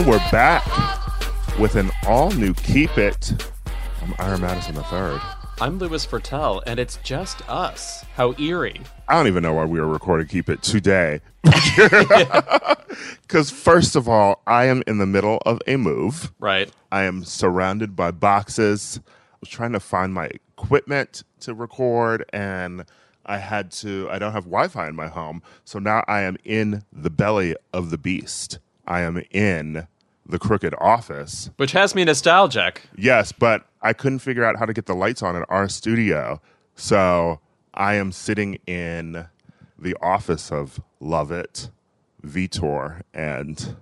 And we're back with an all new Keep It. I'm Ira Madison III. I'm Louis Virtel, and it's just us. How eerie. I don't even know why we are recording Keep It today. Because, first of all, I am in the middle of a move. Right. I am surrounded by boxes. I was trying to find my equipment to record, and I had to, I don't have Wi Fi in my home. So now I am in the belly of the beast. I am in the crooked office. Which has me nostalgic. Yes, but I couldn't figure out how to get the lights on in our studio. So I am sitting in the office of Love It, Vietor, and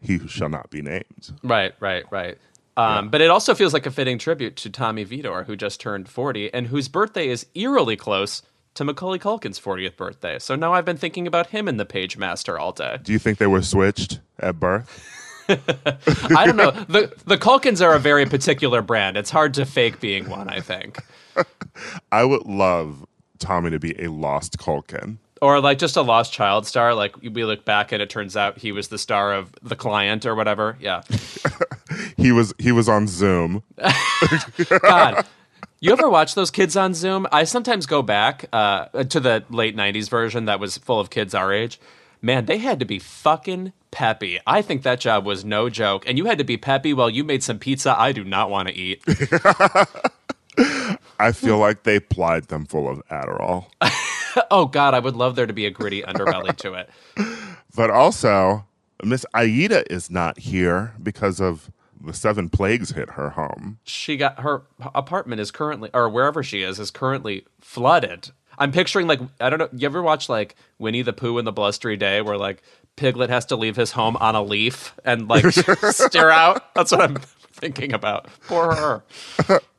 he who shall not be named. Right, right, right. Um, But it also feels like a fitting tribute to Tommy Vietor, who just turned 40 and whose birthday is eerily close to Macaulay Culkin's 40th birthday. So now I've been thinking about him in the Pagemaster all day. Do you think they were switched at birth? I don't know. The the Culkins are a very particular brand. It's hard to fake being one, I think. I would love Tommy to be a lost Culkin. Or like just a lost child star. Like we look back and it turns out he was the star of The Client or whatever. Yeah. He was he was on Zoom. God. You ever watch those kids on Zoom? I sometimes go back uh, to the late 90s version that was full of kids our age. Man, they had to be fucking peppy. I think that job was no joke. And you had to be peppy while you made some pizza I do not want to eat. I feel like they plied them full of Adderall. oh, God, I would love there to be a gritty underbelly to it. But also, Miss Aida is not here because of the seven plagues hit her home. She got her apartment is currently, or wherever she is, is currently flooded. I'm picturing like I don't know. You ever watch like Winnie the Pooh and the Blustery Day, where like Piglet has to leave his home on a leaf and like stare out? That's what I'm thinking about. Poor her.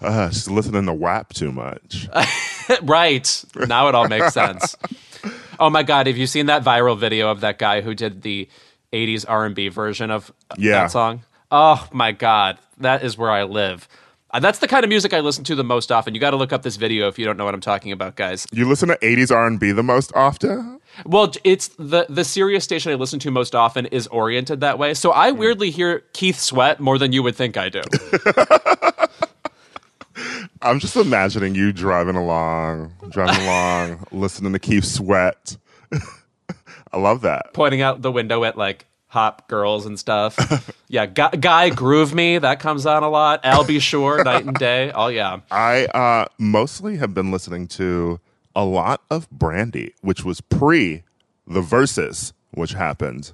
Uh, she's listening to WAP too much. right now, it all makes sense. Oh my god, have you seen that viral video of that guy who did the '80s R&B version of Yeah. that song? Oh my god, that is where I live. Uh, that's the kind of music I listen to the most often. You got to look up this video if you don't know what I'm talking about, guys. You listen to 80s R&B the most often? Well, it's the the Sirius station I listen to most often is oriented that way. So I weirdly hear Keith Sweat more than you would think I do. I'm just imagining you driving along, driving along, listening to Keith Sweat. I love that. Pointing out the window at like hop girls and stuff. yeah, guy, guy groove me that comes on a lot. Al B. Sure night and day. Oh yeah. I uh, mostly have been listening to a lot of Brandy, which was pre the Verzuz, which happened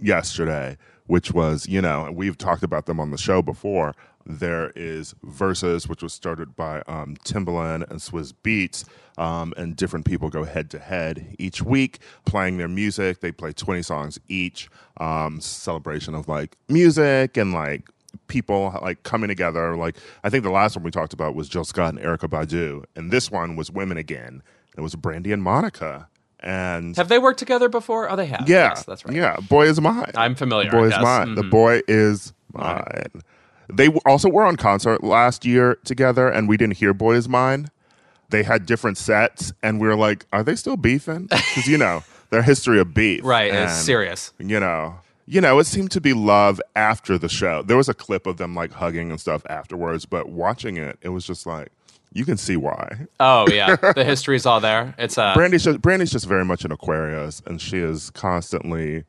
yesterday, which was, you know, we've talked about them on the show before. There is Verzuz, which was started by um, Timbaland and Swizz Beatz, um, and different people go head to head each week playing their music. They play 20 songs each, um, celebration of like music and like people like coming together. Like I think the last one we talked about was Jill Scott and Erykah Badu, and this one was women again. It was Brandy and Monica, and Have they worked together before? Oh, they have. yeah, Yes, that's right. Yeah, boy is mine. I'm familiar, Boy is mine. The Mhm. boy is mine. They also were on concert last year together, and we didn't hear "Boy Is Mine." They had different sets, and we were like, "Are they still beefing?" Because you know their history of beef, Right, and, it's serious. You know, you know, it seemed to be love after the show. There was a clip of them like hugging and stuff afterwards, but watching it, it was just like you can see why. Oh yeah, the history's all there. It's uh, Brandy's just, Brandy's just very much an Aquarius, and she is constantly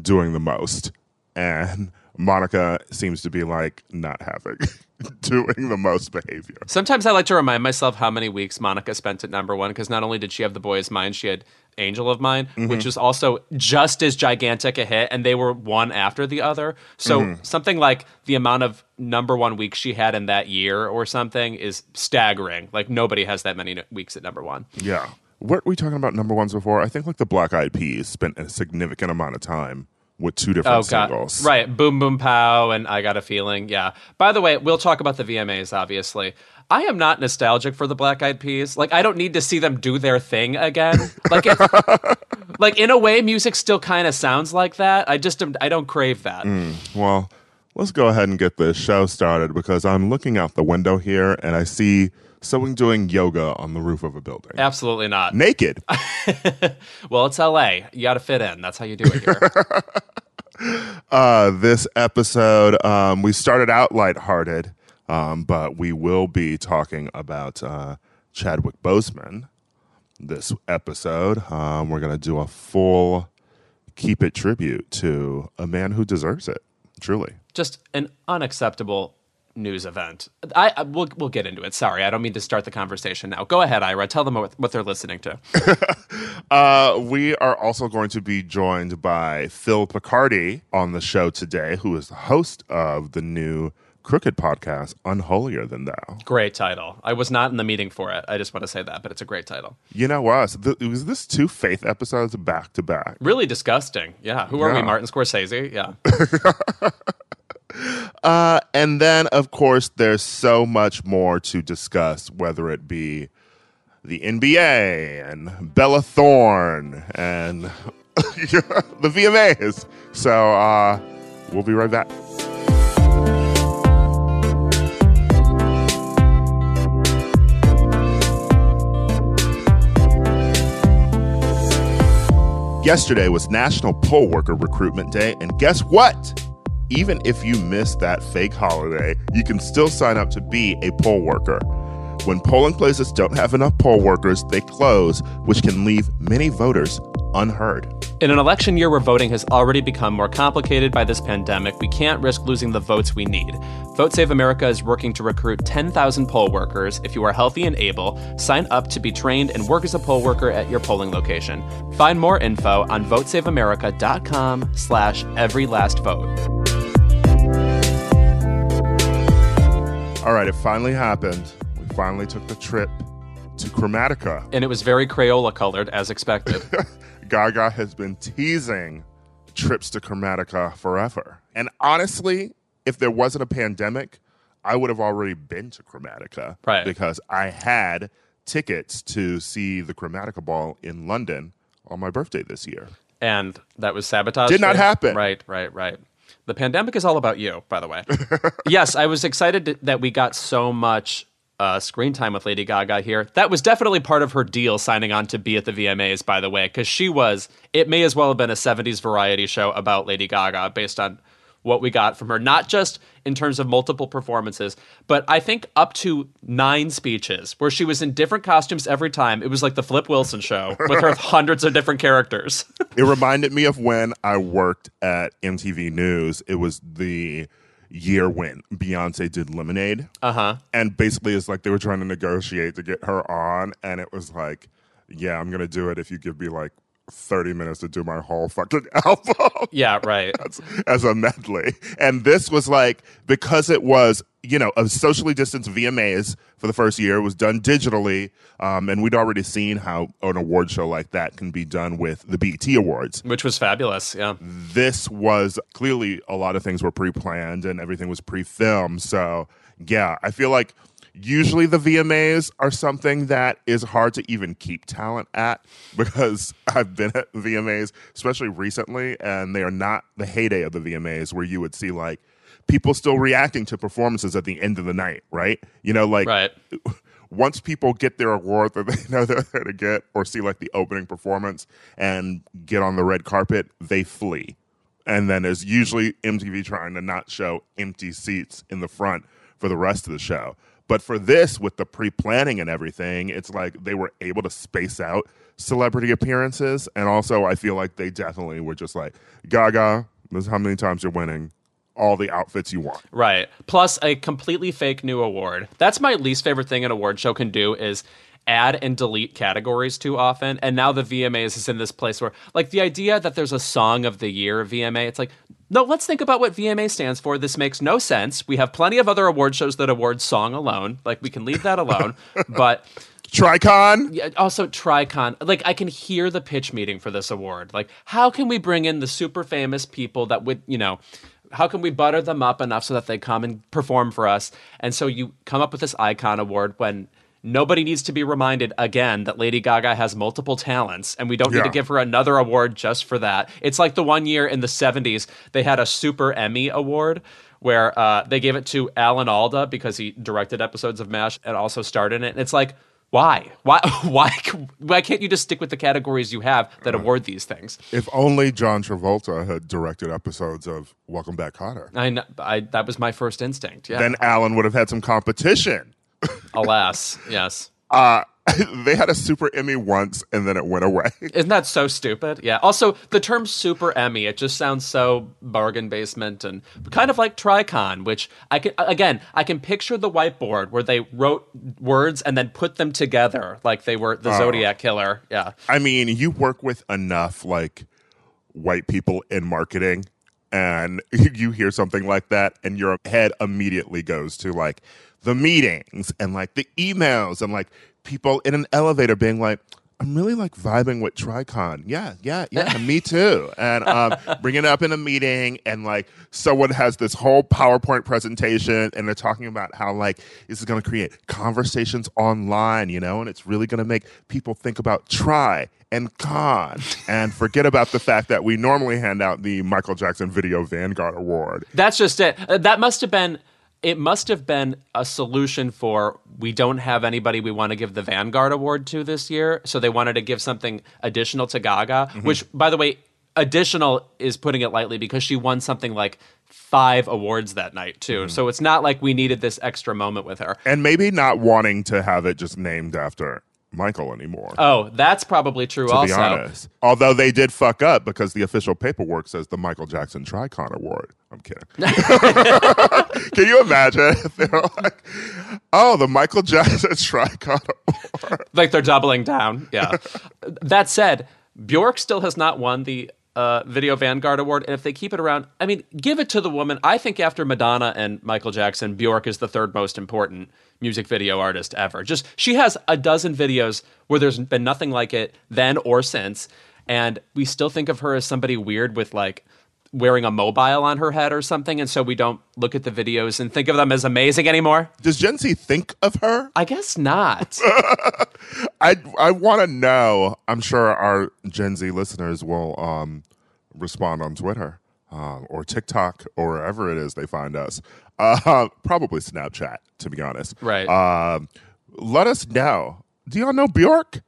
doing the most. And Monica seems to be like not having. doing the most behavior. Sometimes I like to remind myself how many weeks Monica spent at number one because not only did she have The Boy Is Mine, she had Angel of Mine, Mm-hmm. which was also just as gigantic a hit, and they were one after the other. So Mm-hmm. something like the amount of number one weeks she had in that year or something is staggering. Like nobody has that many weeks at number one. Yeah. What were we talking about number ones before? I think like the Black Eyed Peas spent a significant amount of time with two different Oh singles. right? Boom Boom Pow and I Got a Feeling. Yeah. By the way, we'll talk about the VMAs. Obviously, I am not nostalgic for the Black Eyed Peas. Like, I don't need to see them do their thing again. Like, it, like in a way, music still kind of sounds like that. I just am- I don't crave that. Mm. Well, let's go ahead and get this show started because I'm looking out the window here and I see someone doing yoga on the roof of a building. Absolutely not. Naked. Well, it's LA. You got to fit in. That's how you do it here. Uh, this episode, um, we started out lighthearted, um, but we will be talking about uh, Chadwick Boseman this episode. Um, we're going to do a full keep it tribute to a man who deserves it, truly. just an unacceptable news event. I, I we'll we'll get into it. Sorry, I don't mean to start the conversation now. Go ahead, Ira. Tell them what, what they're listening to. Uh, we are also going to be joined by Phil Picardi on the show today, who is the host of the new Crooked podcast, Unholier Than Thou. Great title. I was not in the meeting for it. I just want to say that, but it's a great title. You know what? Th- was this two faith episodes back to back? Really disgusting. Yeah. Who are we? Martin Scorsese? Yeah. Uh, and then, of course, there's so much more to discuss, whether it be the NBA and Bella Thorne and the VMAs. So uh, we'll be right back. Yesterday was National Poll Worker Recruitment Day, and guess what? Even if you miss that fake holiday, you can still sign up to be a poll worker. When polling places don't have enough poll workers, they close, which can leave many voters unheard. In an election year where voting has already become more complicated by this pandemic, we can't risk losing the votes we need. Vote Save America is working to recruit 10,000 poll workers. If you are healthy and able, sign up to be trained and work as a poll worker at your polling location. Find more info on votesaveamerica.com slash every last vote. All right, it finally happened. We finally took the trip to Chromatica. And it was very Crayola colored, as expected. Gaga has been teasing trips to Chromatica forever. And honestly, if there wasn't a pandemic, I would have already been to Chromatica. Right. Because I had tickets to see the Chromatica Ball in London on my birthday this year. and that was sabotage. Did not happen. Right, right, right. The pandemic is all about you, by the way. yes, I was excited to- that we got so much uh, screen time with Lady Gaga here. That was definitely part of her deal signing on to be at the VMAs, by the way, because she was. It may as well have been a '70s variety show about Lady Gaga based on what we got from her, not just in terms of multiple performances, but I think up to nine speeches where she was in different costumes every time. It was like the Flip Wilson show with her hundreds of different characters. It reminded me of when I worked at MTV News. It was the year when Beyonce did Lemonade. Uh huh. And basically, it's like they were trying to negotiate to get her on. And it was like, yeah, I'm going to do it if you give me like 30 minutes to do my whole fucking album Yeah, right. as, as a medley. And this was like, because it was, you know, a socially distanced VMAs for the first year, it was done digitally. Um, and we'd already seen how an award show like that can be done with the BET Awards Which was fabulous. Yeah. this was clearly a lot of things were pre-planned and everything was pre-filmed so yeah i feel like usually the vmas are something that is hard to even keep talent at because i've been at vmas especially recently and they are not the heyday of the vmas where you would see like people still reacting to performances at the end of the night right you know like Right. once people get their award that they know they're there to get or see like the opening performance and get on the red carpet, they flee. And then there's usually MTV trying to not show empty seats in the front for the rest of the show. But for this, with the pre planning and everything, it's like they were able to space out celebrity appearances. And also, I feel like they definitely were just like, Gaga, this is how many times you're winning. all the outfits you want. Right. Plus a completely fake new award. That's my least favorite thing an award show can do is add and delete categories too often. And now the VMAs is in this place where like the idea that there's a song of the year VMA, it's like no, let's think about what VMA stands for. This makes no sense. We have plenty of other award shows that award song alone. Like we can leave that alone. but Tricon. yeah, also Tricon. Like I can hear the pitch meeting for this award. Like how can we bring in the super famous people that would, you know, how can we butter them up enough so that they come and perform for us? And so you come up with this icon award when nobody needs to be reminded again that Lady Gaga has multiple talents and we don't need to give her another award just for that. It's like the one year in the 70s they had a Super Emmy award where uh, they gave it to Alan Alda because he directed episodes of MASH and also starred in it. And it's like, why? Why? Why? Why can't you just stick with the categories you have that award these things? If only John Travolta had directed episodes of Welcome Back Kotter. I, kn- I that was my first instinct. Yeah. Then Alan would have had some competition. Alas, yes. Uh, they had a Super Emmy once and then it went away. Isn't that so stupid? Yeah. Also, the term Super Emmy, it just sounds so bargain basement and kind of like Tricon, which I can, again, I can picture the whiteboard where they wrote words and then put them together like they were the Zodiac Killer. Yeah. I mean, you work with enough like white people in marketing, and you hear something like that, and your head immediately goes to like the meetings and like the emails and like people in an elevator being like, I'm really like vibing with Tricon. Yeah, yeah, yeah, me too. And um, bring it up in a meeting, and like someone has this whole PowerPoint presentation, and they're talking about how like this is going to create conversations online, you know, and it's really going to make people think about try and con, and forget about the fact that we normally hand out the Michael Jackson Video Vanguard Award. That's just it. Uh, That must have been. It must have been a solution for we don't have anybody we want to give the Vanguard Award to this year, so they wanted to give something additional to Gaga. Mm-hmm. Which, by the way, additional is putting it lightly because she won something like five awards that night too. Mm-hmm. So it's not like we needed this extra moment with her. And maybe not wanting to have it just named after Michael anymore. Oh, that's probably true. to also, be honest. Although they did fuck up because the official paperwork says the Michael Jackson Tricon Award. I'm kidding. Can you imagine? They're like, oh, the Michael Jackson Tricon Award. like they're doubling down. Yeah. that said, Bjork still has not won the uh, Video Vanguard Award, and if they keep it around, I mean, give it to the woman. I think after Madonna and Michael Jackson, Bjork is the third most important music video artist ever. Just she has a dozen videos where there's been nothing like it then or since, and we still think of her as somebody weird with like wearing a mobile on her head or something, and so we don't look at the videos and think of them as amazing anymore. Does Gen Z think of her? I guess not. I I want to know. I'm sure our Gen Z listeners will um, respond on Twitter um, or TikTok or wherever it is they find us. Uh, probably Snapchat, to be honest. Right. Um, let us know. Do y'all know Bjork?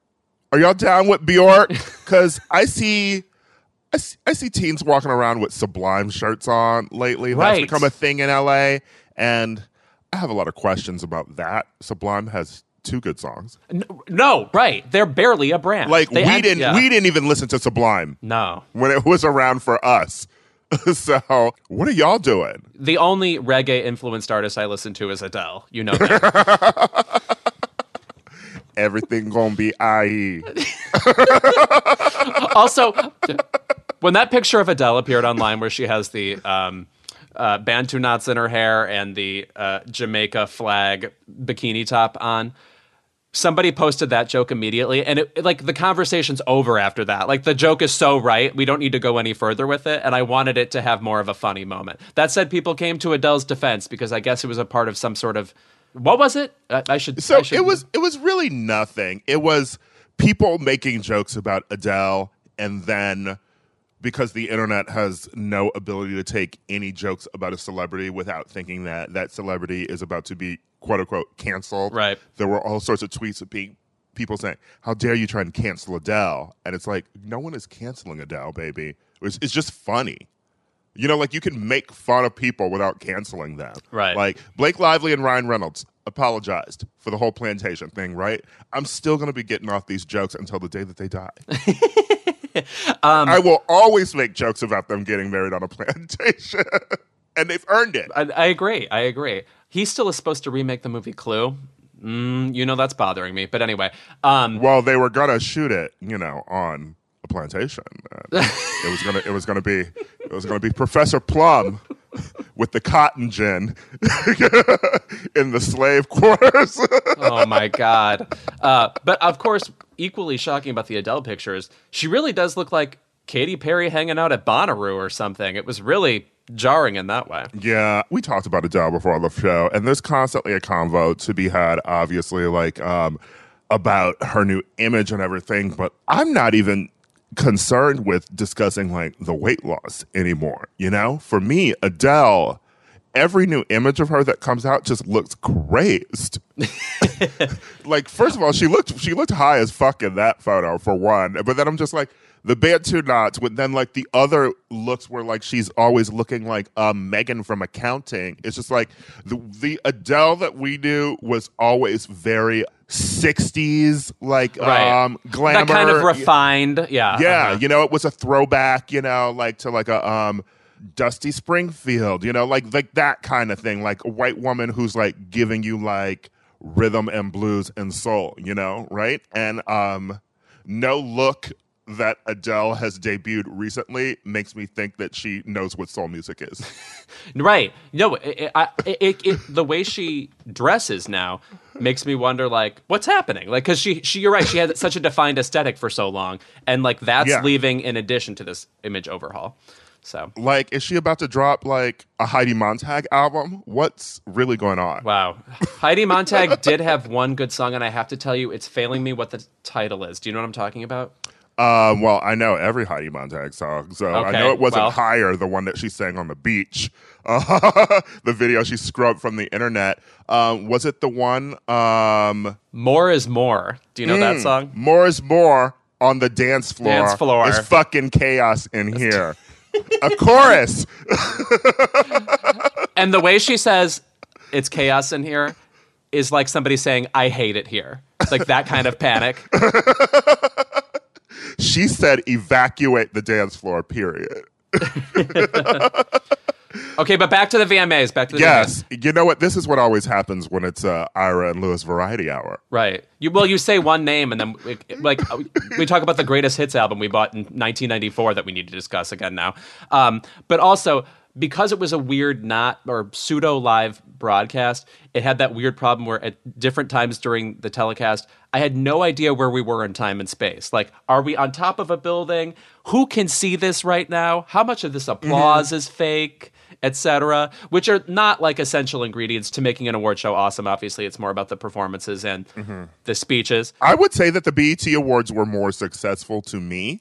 Are y'all down with Bjork? Because I see. I see, I see teens walking around with Sublime shirts on lately. That's Right. become a thing in LA. And I have a lot of questions about that. Sublime has two good songs. N- No, right. They're barely a brand. Like They we had- didn't yeah. we didn't even listen to Sublime No. when it was around for us. so what are y'all doing? The only reggae influenced artist I listen to is Adele. You know that. Everything gonna be irie. also, when that picture of Adele appeared online where she has the um, uh, Bantu knots in her hair and the uh, Jamaica flag bikini top on, somebody posted that joke immediately and it, it- like the conversation's over after that. Like the joke is so right we don't need to go any further with it and i wanted it to have more of a funny moment. That said people came to adele's defense because i guess it was a part of some sort of what was it? I, I should So I should- it was it was really nothing. It was people making jokes about Adele and then because the internet has no ability to take any jokes about a celebrity without thinking that that celebrity is about to be quote unquote canceled. Right. There were all sorts of tweets of being people saying, "How dare you try and cancel Adele?" And it's like, no one is canceling Adele, baby. It's, it's just funny. You know, like you can make fun of people without canceling them. Right. Like Blake Lively and Ryan Reynolds apologized for the whole plantation thing, right? I'm still going to be getting off these jokes until the day that they die. Um, I will always make jokes about them getting married on a plantation. and they've earned it. I, I agree. I agree. He still is supposed to remake the movie Clue. Mm, you know that's bothering me. But anyway, um, Well, they were gonna shoot it, you know, on a plantation. It was gonna, it was gonna be, it was gonna be Professor Plum with the cotton gin in the slave quarters. oh my god! Uh, but of course, equally shocking about the Adele pictures, she really does look like Katy Perry hanging out at Bonnaroo or something. It was really jarring in that way. Yeah, we talked about Adele before on the show, and there's constantly a convo to be had, obviously, like um, about her new image and everything. But I'm not even concerned with discussing like the weight loss anymore. You know, for me, Adele. Every new image of her that comes out just looks crazed. like, first of all, she looked she looked high as fuck in that photo for one. But then I'm just like, the Bantu knots, but then like the other looks were like she's always looking like um, Megan from accounting. It's just like the the Adele that we knew was always very 60s like Right. um glamour That kind of refined, yeah. yeah, uh-huh. you know, it was a throwback, you know, like to like a um Dusty Springfield, you know, like like that kind of thing, like a white woman who's like giving you like rhythm and blues and soul, you know, right? And um no look that Adele has debuted recently makes me think that she knows what soul music is. Right. No, it, I, it, it, the way she dresses now makes me wonder, like, what's happening? Like, because she, she, you're right, she had such a defined aesthetic for so long, and like that's Yeah. leaving in addition to this image overhaul. So, like, is she about to drop like a Heidi Montag album? What's really going on? wow. Heidi Montag did have one good song, and I have to tell you, it's failing me what the title is. Do you know what I'm talking about? Um, well, I know every Heidi Montag song, so I know it wasn't well. higher the one that she sang on the beach. Uh, the video she scrubbed from the internet. Um, was it the one? Um, More is more. Do you know that mm, song? More is more on the dance floor. Dance floor. It's fucking chaos in here. A chorus. And the way she says it's chaos in here is like somebody saying, I hate it here. It's like that kind of panic. She said, "Evacuate the dance floor." Period. Okay, but back to the VMAs. Back to the VMAs. Yes, you know what? This is what always happens when it's uh, Ira and Louis Variety Hour. Right. You well, you say one name, and then it- like we talk about the greatest hits album we bought in 1994 that we need to discuss again now. Um, but also because it was a weird, not or pseudo live broadcast, it had that weird problem where at different times during the telecast, I had no idea where we were in time and space. Like, are we on top of a building? Who can see this right now? How much of this applause is fake? Etc., which are not like essential ingredients to making an award show awesome. Obviously, it's more about the performances and the speeches. I would say that the BET Awards were more successful to me.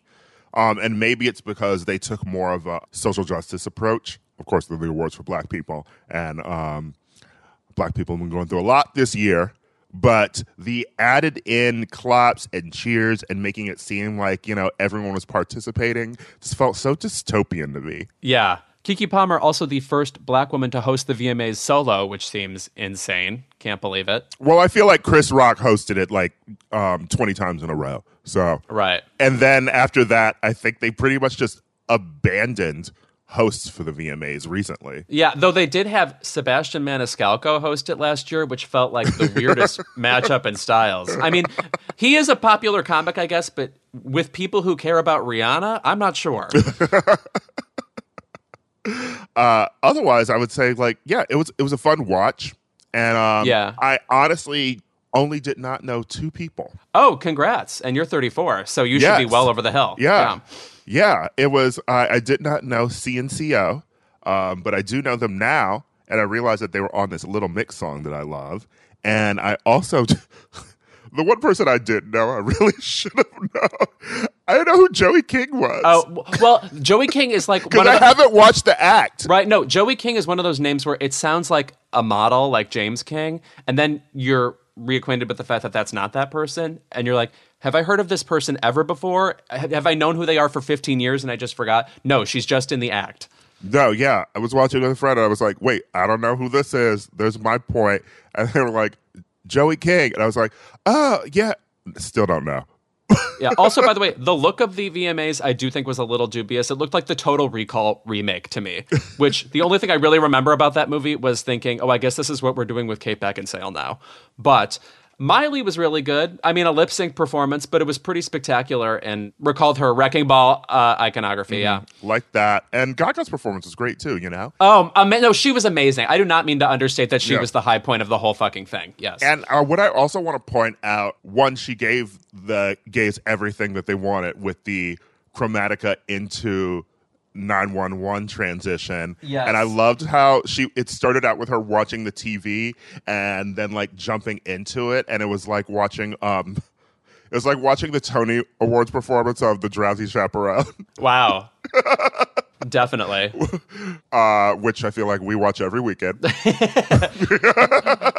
Um, and maybe it's because they took more of a social justice approach. Of course, they're the awards for black people. And um, black people have been going through a lot this year. But the added in claps and cheers and making it seem like, you know, everyone was participating just felt so dystopian to me. Yeah. Keke Palmer, also the first black woman to host the VMAs solo, which seems insane. Can't believe it. Well, I feel like Chris Rock hosted it like um, 20 times in a row. So, Right. And then after that, I think they pretty much just abandoned hosts for the VMAs recently. Yeah, though they did have Sebastian Maniscalco host it last year, which felt like the weirdest matchup in styles. I mean, he is a popular comic, I guess, but with people who care about Rihanna, I'm not sure. Uh, otherwise, I would say like, yeah, it was it was a fun watch, and um, Yeah. I honestly only did not know two people. Oh, congrats. And you're 34, so you should be well over the hill. Yeah, yeah, it was. I, I did not know CNCO, um, but I do know them now, and I realized that they were on this little mix song that I love, and I also. The one person I didn't know, I really should have known. I don't know who Joey King was. Oh, well, Joey King is like because I haven't watched the act. Right. No, Joey King is one of those names where it sounds like a model, like James King, and then you're reacquainted with the fact that that's not that person, and you're like, have I heard of this person ever before? Have have I known who they are for 15 years and I just forgot? No, she's just in the act. No, yeah. I was watching with a friend and I was like, wait, I don't know who this is. There's my point. And they were like, Joey King. And I was like, oh, yeah. Still don't know. Yeah. Also, by the way, the look of the VMAs I do think was a little dubious. It looked like the Total Recall remake to me, which the only thing I really remember about that movie was thinking, oh, I guess this is what we're doing with Kate Beckinsale now. But Miley was really good. I mean, a lip sync performance, but it was pretty spectacular and recalled her Wrecking Ball uh, iconography. Yeah. like that. And Gaga's performance was great too, you know? Oh, um, no, she was amazing. I do not mean to understate that she Yeah. was the high point of the whole fucking thing. Yes. And uh, what I also want to point out, one, she gave the gays everything that they wanted with the Chromatica into 911 transition. Yes. And I loved how she it started out with her watching the TV and then like jumping into it and it was like watching um it was like watching the Tony Awards performance of The Drowsy Chaperone, wow. Definitely. uh, which I feel like we watch every weekend.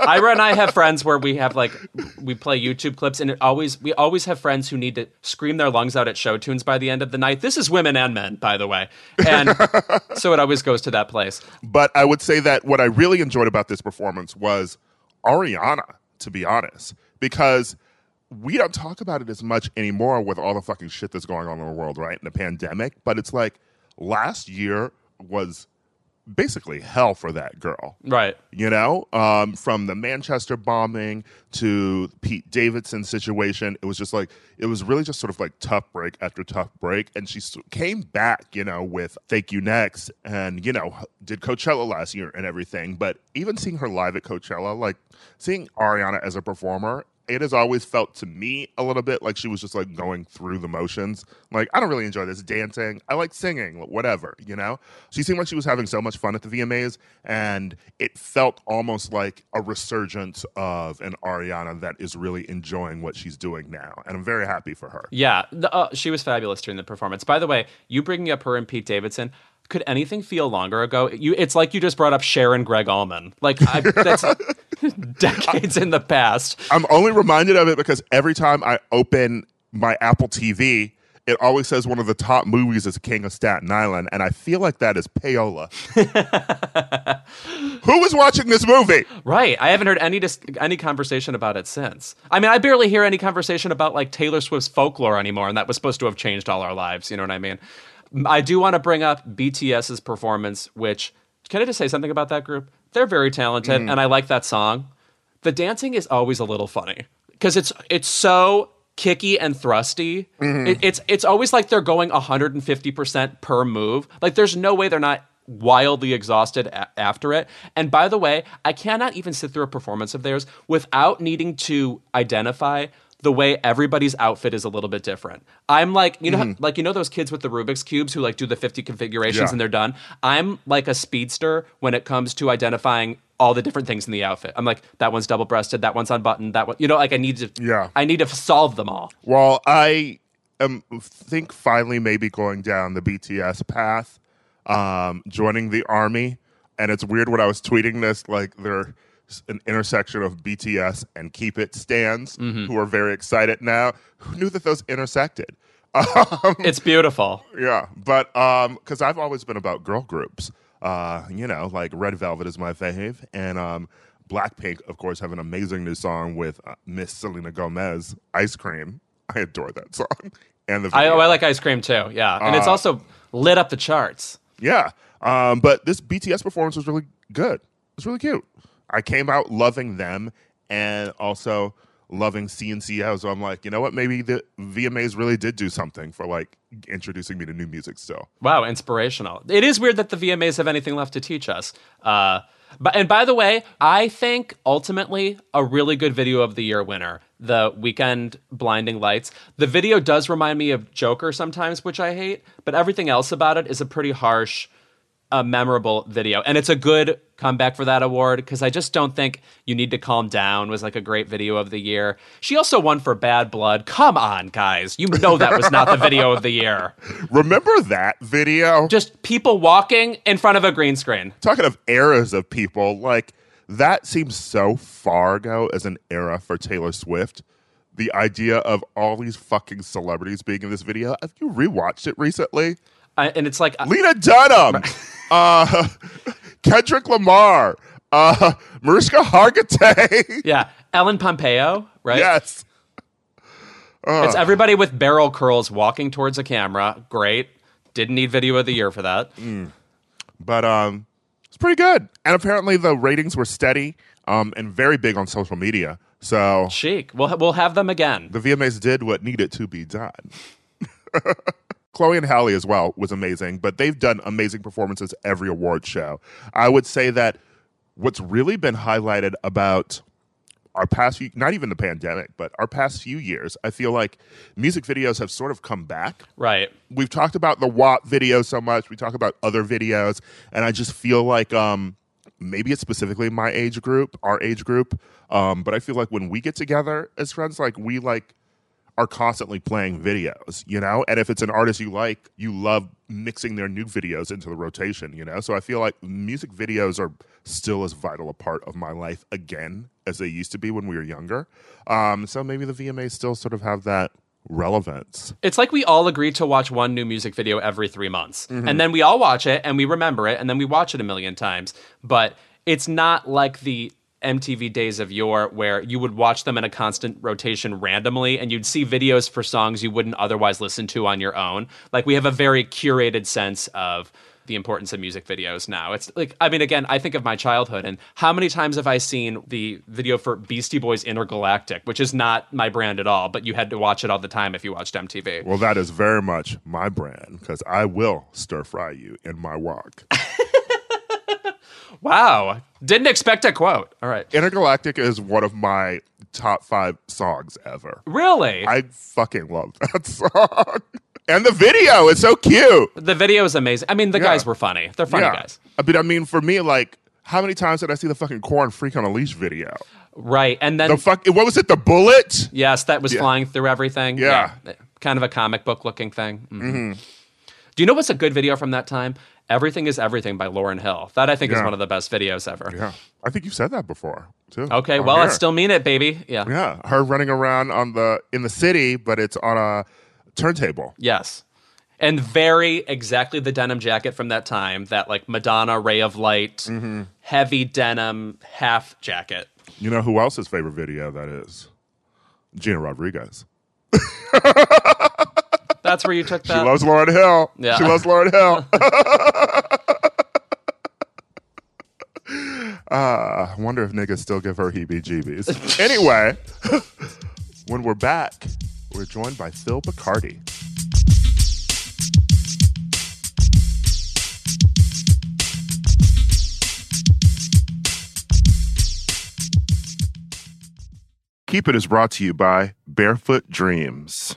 Ira and I have friends where we have like we play YouTube clips, and it always we always have friends who need to scream their lungs out at show tunes by the end of the night. This is women and men, by the way, and so it always goes to that place. But I would say that what I really enjoyed about this performance was Ariana, to be honest, because we don't talk about it as much anymore with all the fucking shit that's going on in the world, right? In the pandemic. But it's like last year was basically hell for that girl. Right. you know um, from the manchester bombing to pete davidson situation it was just like it was really just sort of like tough break after tough break. And she came back you know with thank you next and you know did coachella last year and everything. But even seeing her live at coachella like seeing ariana as a performer it has always felt to me a little bit like she was just like going through the motions. Like, I don't really enjoy this dancing. I like singing, whatever, you know? She seemed like she was having so much fun at the VMAs, and it felt almost like a resurgence of an Ariana that is really enjoying what she's doing now. And I'm very happy for her. Yeah, the, uh, she was fabulous during the performance. By the way, you bringing up her and Pete Davidson. Could anything feel longer ago? You, it's like you just brought up Cher and Gregg Allman. Like I, that's decades in the past. I'm only reminded of it because every time I open my Apple TV, it always says one of the top movies is King of Staten Island, and I feel like that is Paola. Who was watching this movie? Right. I haven't heard any dis- any conversation about it since. I mean, I barely hear any conversation about like Taylor Swift's folklore anymore, and that was supposed to have changed all our lives. You know what I mean? I do want to bring up BTS's performance, which can I just say something about that group? They're very talented, mm. and I like that song. The dancing is always a little funny because it's it's so kicky and thrusty. Mm-hmm. It, it's it's always like they're going 150% per move. Like there's no way they're not wildly exhausted a- after it. And by the way, I cannot even sit through a performance of theirs without needing to identify the way everybody's outfit is a little bit different. I'm like, you know, how- like you know those kids with the Rubik's cubes who like do the 50 configurations Yeah. and they're done. I'm like a speedster when it comes to identifying all the different things in the outfit. I'm like, that one's double breasted, that one's unbuttoned, that one, you know, like I need to, Yeah. I need to solve them all. Well, I am think finally maybe going down the BTS path, um, joining the army. And it's weird when I was tweeting this, like they're an intersection of BTS and Keep It stands who are very excited now. Who knew that those intersected? Um, It's beautiful. yeah, but because I've always been about girl groups. Uh, you know, like Red Velvet is my fave, and um, Blackpink, of course, have an amazing new song with uh, Miss Selena Gomez, "Ice Cream." I adore that song, and the I, oh, I like ice cream too. Yeah. And it's also lit up the charts. yeah. Um, but this BTS performance was really good. It's really cute. I came out loving them, and also loving CNCO. So I'm like, you know what? Maybe the VMAs really did do something for like introducing me to new music. Still. Wow, inspirational. It is weird that the VMAs have anything left to teach us. Uh, but and by the way, I think ultimately a really good video of the year winner, the Weeknd blinding lights. The video does remind me of Joker sometimes, which I hate, but everything else about it is a pretty harsh, uh, memorable video, and it's a good comeback for that award because I just don't think you need to calm down was like a great video of the year. She also won for Bad Blood. Come on, guys, you know that was not the video of the year. Remember that video? Just people walking in front of a green screen. Talking of eras of people, like that seems so far ago as an era for Taylor Swift. The idea of all these fucking celebrities being in this video. Have you rewatched it recently? I, and it's like Lena Dunham, uh, Kendrick Lamar, uh, Mariska Hargitay. yeah, Ellen Pompeo, right? yes. It's everybody with barrel curls walking towards a camera. Great. Didn't need video of the year for that. but um, it's pretty good. And apparently the ratings were steady um, and very big on social media. So Chic. We'll we'll have them again. the VMAs did what needed to be done. Chloe and Halle as well was amazing, but they've done amazing performances every award show. I would say that what's really been highlighted about our past few, not even the pandemic, but our past few years, I feel like music videos have sort of come back Right. we've talked about the WAP video so much. We talk about other videos, and I just feel like um, maybe it's specifically my age group, our age group. Um, but I feel like when we get together as friends, like we like are constantly playing videos, you know. And if it's an artist you like, you love mixing their new videos into the rotation, you know. So I feel like music videos are still as vital a part of my life again as they used to be when we were younger. Um, so maybe the VMAs still sort of have that relevance. It's like we all agree to watch one new music video every three months. And then we all watch it and we remember it and then we watch it a million times. But it's not like the MTV days of yore where you would watch them in a constant rotation randomly and you'd see videos for songs you wouldn't otherwise listen to on your own. Like we have a very curated sense of the importance of music videos now. It's like I mean again, I think of my childhood and how many times have I seen the video for Beastie Boys Intergalactic, which is not my brand at all, but you had to watch it all the time if you watched MTV. Well, that is very much my brand because I will stir fry you in my wok. Wow. Didn't expect a quote. All right. Intergalactic is one of my top five songs ever. Really? I fucking love that song. And the video is so cute. the video is amazing. I mean, the Yeah. guys were funny. They're funny guys. But I mean, for me, like, how many times did I see the fucking Korn freak on a leash video? Right. And then, The fuck, what was it? The bullet? yes, that was flying through everything. Yeah. Kind of a comic book looking thing. Mhm. Do you know what's a good video from that time? Everything is Everything by Lauryn Hill. That I think is one of the best videos ever. Yeah, I think you've said that before too. Okay. Well, I still mean it, baby. Yeah. yeah, her running around on the in the city, but it's on a turntable. Yes. And very exactly the denim jacket from that time, that like Madonna ray of light, Mm-hmm. heavy denim half jacket. You know who else's favorite video that is? Gina Rodriguez. That's where you took that. She loves Lauryn Hill. Yeah. She loves Lauryn Hill. Ah, I wonder if niggas still give her heebie jeebies. anyway, when we're back, we're joined by Phil Picardi. Keep It is brought to you by Barefoot Dreams.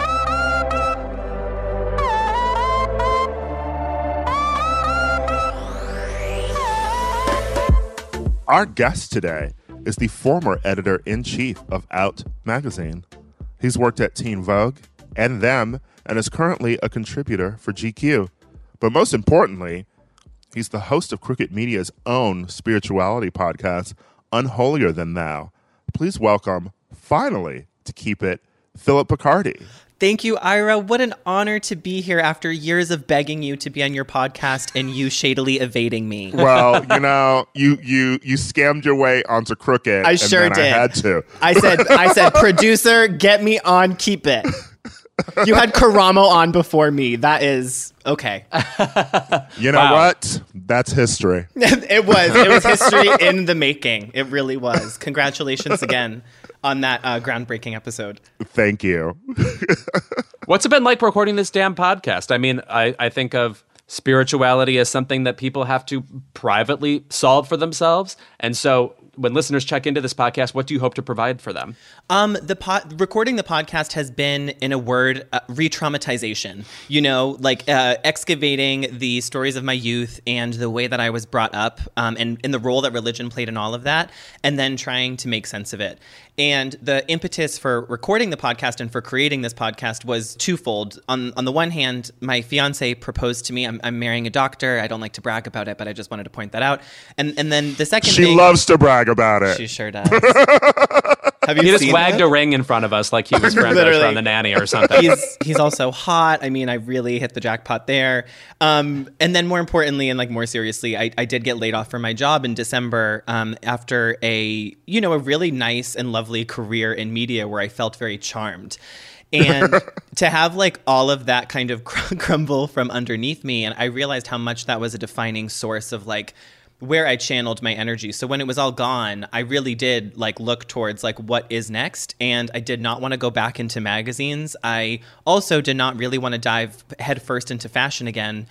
Our guest today is the former editor in chief of Out magazine. He's worked at Teen Vogue and Them and is currently a contributor for GQ. But most importantly, He's the host of Crooked Media's own spirituality podcast, Unholier Than Thou. Please welcome, finally, to keep it, Philip Picardi. Thank you, Ira. What an honor to be here after years of begging you to be on your podcast and you shadily evading me. Well, you know, you you you scammed your way onto Crooked. I sure and did. I had to. I said, I said, producer, get me on, keep it. You had Karamo on before me. That is okay. You know Wow. what? That's history. it was. It was history in the making. It really was. Congratulations again on that uh, groundbreaking episode. Thank you. What's it been like recording this damn podcast? I mean, I, I think of spirituality as something that people have to privately solve for themselves. And so when listeners check into this podcast, what do you hope to provide for them? Um, the pod, recording the podcast has been, in a word, uh, re-traumatization. You know, like uh, excavating the stories of my youth and the way that I was brought up, um, and, and the role that religion played in all of that, and then trying to make sense of it. And the impetus for recording the podcast and for creating this podcast was twofold. On on the one hand, my fiance proposed to me. I'm, I'm marrying a doctor. I don't like to brag about it, but I just wanted to point that out. And and then the second She thing, loves to brag about it. She sure does. Have you He just wagged it? a ring in front of us like he was Fran Literally. Drescher on the nanny or something. he's he's also hot. I mean, I really hit the jackpot there. Um, and then more importantly, and like more seriously, I, I did get laid off from my job in December um, after a you know a really nice and lovely career in media where I felt very charmed. And to have like all of that kind of crumble from underneath me, and I realized how much that was a defining source of like where I channeled my energy. So when it was all gone, I really did like look towards like what is next and I did not want to go back into magazines. I also did not really want to dive headfirst into fashion again.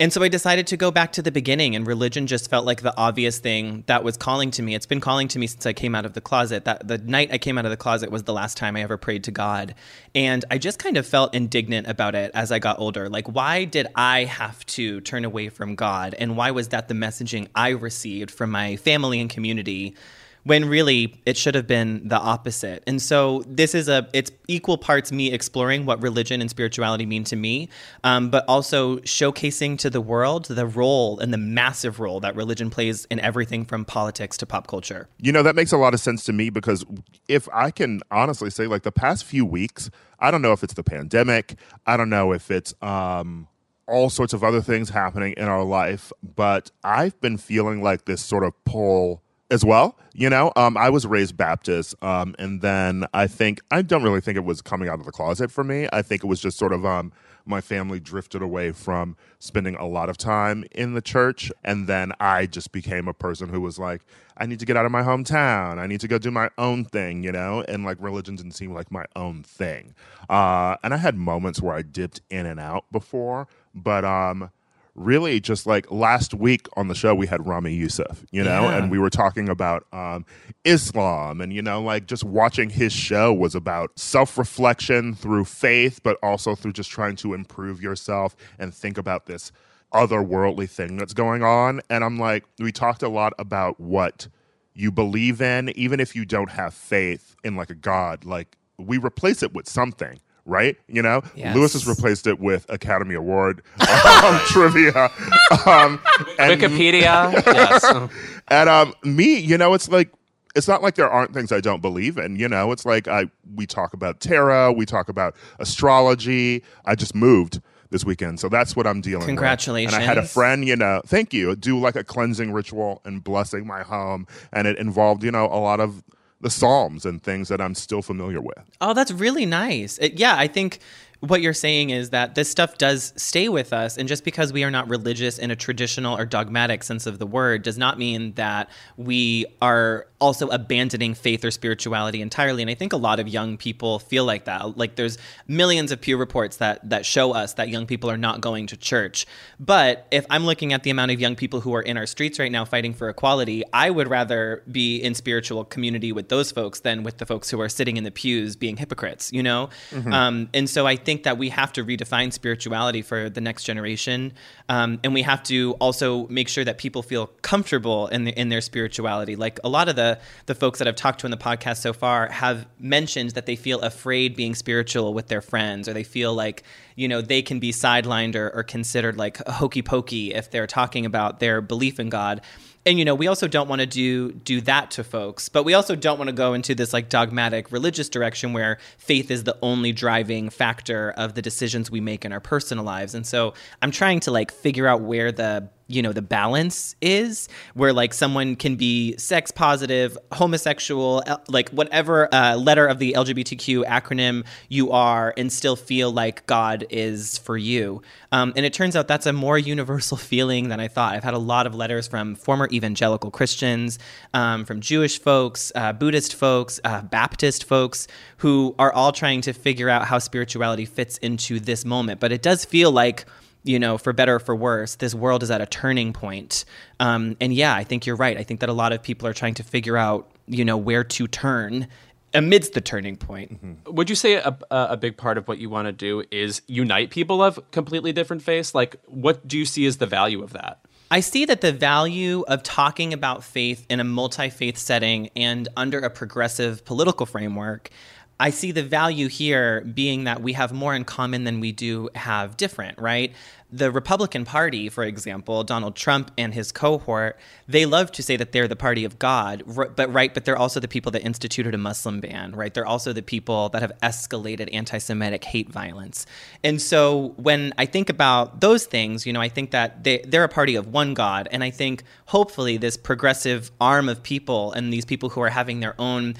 And so I decided to go back to the beginning and religion just felt like the obvious thing that was calling to me. It's been calling to me since I came out of the closet. That the night I came out of the closet was the last time I ever prayed to God. And I just kind of felt indignant about it as I got older. Like why did I have to turn away from God and why was that the messaging I received from my family and community? When really it should have been the opposite. And so this is a it's equal parts me exploring what religion and spirituality mean to me, um, but also showcasing to the world the role and the massive role that religion plays in everything from politics to pop culture. You know, that makes a lot of sense to me because if I can honestly say, like the past few weeks, I don't know if it's the pandemic, I don't know if it's um, all sorts of other things happening in our life, but I've been feeling like this sort of pull as well. You know, um, I was raised Baptist, um, and then I think I don't really think it was coming out of the closet for me. I think it was just sort of um, my family drifted away from spending a lot of time in the church, and then I just became a person who was like, I need to get out of my hometown. I need to go do my own thing, you know, and like religion didn't seem like my own thing. Uh, and I had moments where I dipped in and out before, but um, really just like last week on the show we had Ramy Youssef, you know, Yeah. and we were talking about um, Islam and you know like just watching his show was about self-reflection through faith but also through just trying to improve yourself and think about this otherworldly thing that's going on and I'm like we talked a lot about what you believe in even if you don't have faith in like a god like we replace it with something right? You know? Yes. Louis has replaced it with academy award um, trivia um, and, Wikipedia. yes. and um, me you know it's like it's not like there aren't things i don't believe in you know? It's like i we talk about tarot we talk about astrology. I just moved this weekend so that's what i'm dealing with. And i had a friend you know thank you do like a cleansing ritual and blessing my home. And it involved you know a lot of the psalms and things that i'm still familiar with Oh, that's really nice. It, yeah, I think what you're saying is that this stuff does stay with us. And just because we are not religious in a traditional or dogmatic sense of the word does not mean that we are also abandoning faith or spirituality entirely. And I think a lot of young people feel like that. Like there's millions of Pew reports that, that show us that young people are not going to church. But if I'm looking at the amount of young people who are in our streets right now fighting for equality, I would rather be in spiritual community with those folks than with the folks who are sitting in the pews being hypocrites, you know? Um, and so I think think that we have to redefine spirituality for the next generation, um, and we have to also make sure that people feel comfortable in the, in their spirituality. Like a lot of the the folks that I've talked to in the podcast so far have mentioned that they feel afraid being spiritual with their friends, or they feel like you know they can be sidelined or, or considered like hokey pokey if they're talking about their belief in God and you know we also don't want to do do that to folks but we also don't want to go into this like dogmatic religious direction where faith is the only driving factor of the decisions we make in our personal lives. And so i'm trying to like figure out where the you know the balance is where like someone can be sex positive homosexual like whatever uh, letter of the lgbtq acronym you are and still feel like god is for you. Um, and it turns out that's a more universal feeling than i thought. I've had a lot of letters from former evangelical christians um, from jewish folks uh, buddhist folks uh, baptist folks who are all trying to figure out how spirituality fits into this moment. But it does feel like you know, for better or for worse, this world is at a turning point. Um, and yeah, I think you're right. I think that a lot of people are trying to figure out, you know, where to turn amidst the turning point. Mm-hmm. Would you say a, a big part of what you want to do is unite people of completely different faiths? Like, what do you see as the value of that? I see that the value of talking about faith in a multi faith setting and under a progressive political framework I see the value here being that we have more in common than we do have different, right? The Republican Party, for example, Donald Trump and his cohort, they love to say that they're the party of God, but right, but they're also the people that instituted a Muslim ban, right? They're also the people that have escalated anti-Semitic hate violence. And so when I think about those things, you know, I think that they, they're a party of one God, and I think hopefully this progressive arm of people and these people who are having their own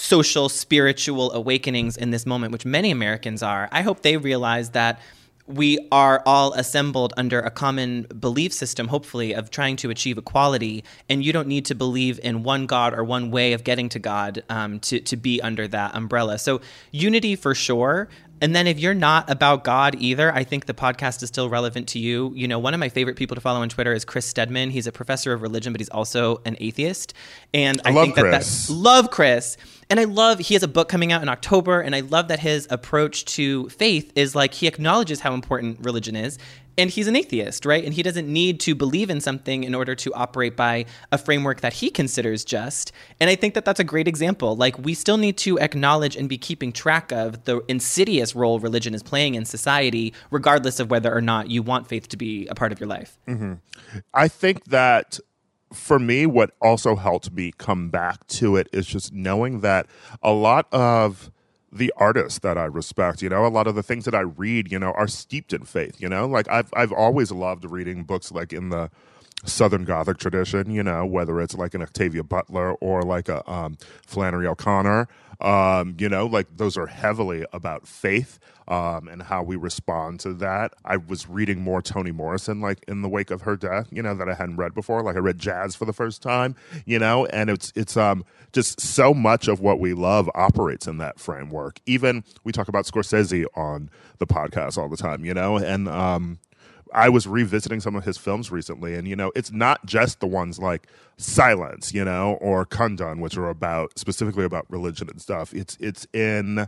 social, spiritual awakenings in this moment, which many Americans are, I hope they realize that we are all assembled under a common belief system, hopefully, of trying to achieve equality. And you don't need to believe in one God or one way of getting to God um, to, to be under that umbrella. So, unity for sure. And then if you're not about God either, I think the podcast is still relevant to you. You know, one of my favorite people to follow on Twitter is Chris Stedman. He's a professor of religion, but he's also an atheist. And I, I love think Chris. that that's love Chris. And I love he has a book coming out in October, and I love that his approach to faith is like he acknowledges how important religion is, and he's an atheist, right? And he doesn't need to believe in something in order to operate by a framework that he considers just. And I think that that's a great example. Like we still need to acknowledge and be keeping track of the insidious role religion is playing in society, regardless of whether or not you want faith to be a part of your life. Mm-hmm. I think that for me, what also helped me come back to it is just knowing that a lot of the artists that I respect, you know, a lot of the things that I read, you know, are steeped in faith, you know? Like I've I've always loved reading books like in the Southern Gothic tradition, you know, whether it's like an Octavia Butler or like a um, Flannery O'Connor. Um, you know, like those are heavily about faith um, and how we respond to that. I was reading more Toni Morrison, like in the wake of her death, you know, that I hadn't read before. Like I read jazz for the first time, you know, and it's it's um just so much of what we love operates in that framework. Even we talk about Scorsese on the podcast all the time, you know, and um I was revisiting some of his films recently, and you know, it's not just the ones like Silence, you know, or Kundun, which are about specifically about religion and stuff. It's it's in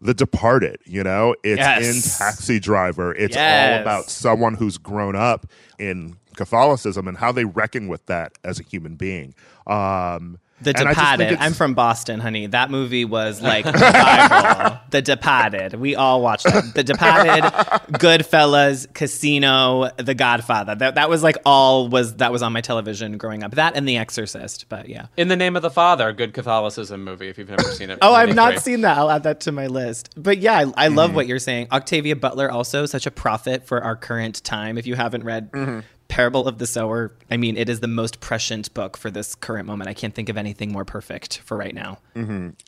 The Departed, you know, it's Yes. in Taxi Driver. It's Yes. all about someone who's grown up in Catholicism and how they reckon with that as a human being. Um, The and Departed. I'm from Boston, honey. That movie was like the Bible. The Departed. We all watched that. The Departed, Goodfellas, Casino, The Godfather. That that was like all was that was on my television growing up. That and The Exorcist. But yeah. In the Name of the Father, good Catholicism movie. If you've never seen it. Oh, I've not 93. seen that. I'll add that to my list. But yeah, I, I love Mm-hmm. what you're saying. Octavia Butler also such a prophet for our current time. If you haven't read Mm-hmm. Parable of the Sower, I mean, it is the most prescient book for this current moment. I can't think of anything more perfect for right now.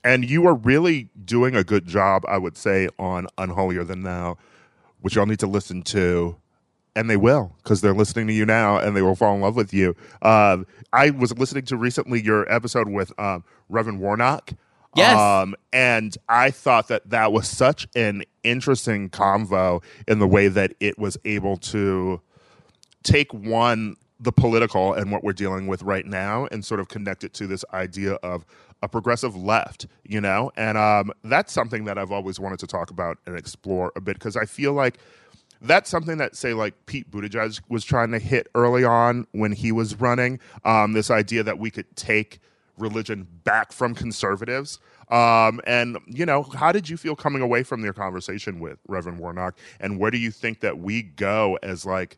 and you are really doing a good job, I would say, on Unholier Than Thou, which y'all need to listen to. And they will, because they're listening to you now, and they will fall in love with you. Uh, I was listening to recently your episode with um, Reverend Warnock. Yes. Um, and I thought that that was such an interesting convo in the way that it was able to take one the political and what we're dealing with right now and sort of connect it to this idea of a progressive left, you know? And um, that's something that I've always wanted to talk about and explore a bit because I feel like that's something that, say, like Pete Buttigieg was trying to hit early on when he was running. Um, this idea that we could take religion back from conservatives. Um, and you know, how did you feel coming away from your conversation with Reverend Warnock? And where do you think that we go as like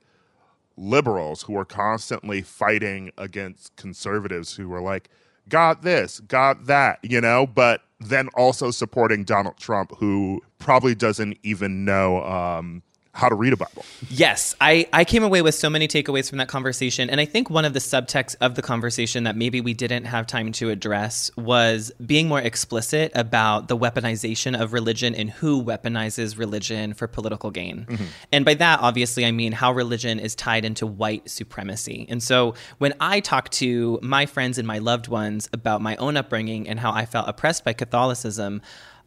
liberals who are constantly fighting against conservatives who are like, got this, got that, you know, but then also supporting Donald Trump, who probably doesn't even know um, how to read a Bible. Yes, I, I came away with so many takeaways from that conversation. And I think one of the subtexts of the conversation that maybe we didn't have time to address was being more explicit about the weaponization of religion and who weaponizes religion for political gain. Mm-hmm. And by that, obviously, I mean how religion is tied into white supremacy. And so when I talk to my friends and my loved ones about my own upbringing and how I felt oppressed by Catholicism,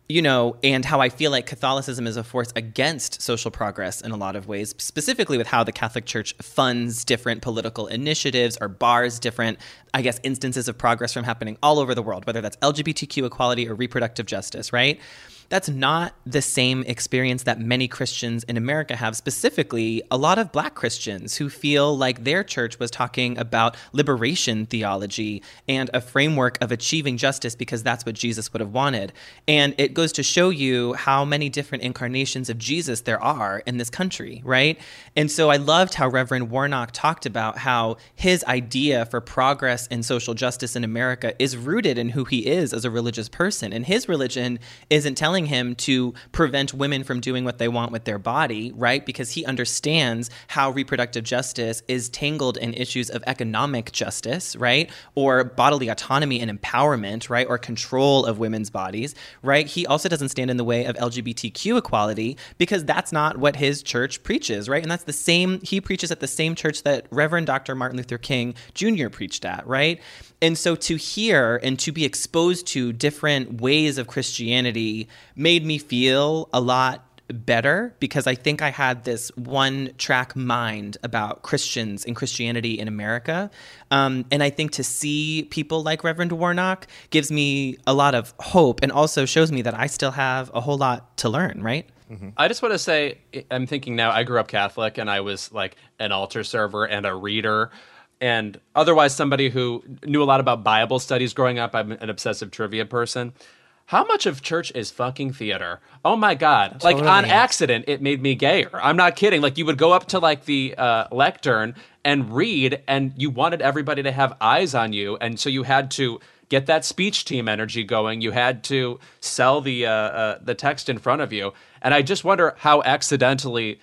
you know, and how I feel like Catholicism is a force against social progress in a lot of ways, specifically with how the Catholic Church funds different political initiatives or bars different, I guess, instances of progress from happening all over the world, whether that's LGBTQ equality or reproductive justice, right? That's not the same experience that many Christians in America have, specifically a lot of black Christians who feel like their church was talking about liberation theology and a framework of achieving justice because that's what Jesus would have wanted. And it goes to show you how many different incarnations of Jesus there are in this country, right? And so I loved how Reverend Warnock talked about how his idea for progress and social justice in America is rooted in who he is as a religious person. And his religion isn't telling telling him to prevent women from doing what they want with their body, right? Because he understands how reproductive justice is tangled in issues of economic justice, right? Or bodily autonomy and empowerment, right? Or control of women's bodies, right? He also doesn't stand in the way of LGBTQ equality because that's not what his church preaches, right? And that's the same, he preaches at the same church that Reverend Dr. Martin Luther King Jr. preached at, right? And so to hear and to be exposed to different ways of Christianity made me feel a lot better because I think I had this one track mind about Christians and Christianity in America. Um, and I think to see people like Reverend Warnock gives me a lot of hope and also shows me that I still have a whole lot to learn, right? Mm-hmm. I just want to say, I'm thinking now, I grew up Catholic and I was like an altar server and a reader and otherwise somebody who knew a lot about Bible studies growing up. I'm an obsessive trivia person. How much of church is fucking theater? Oh my god! Totally. Like on accident, it made me gayer. I'm not kidding. Like you would go up to like the uh, lectern and read, and you wanted everybody to have eyes on you, and so you had to get that speech team energy going. You had to sell the uh, uh, the text in front of you, and I just wonder how accidentally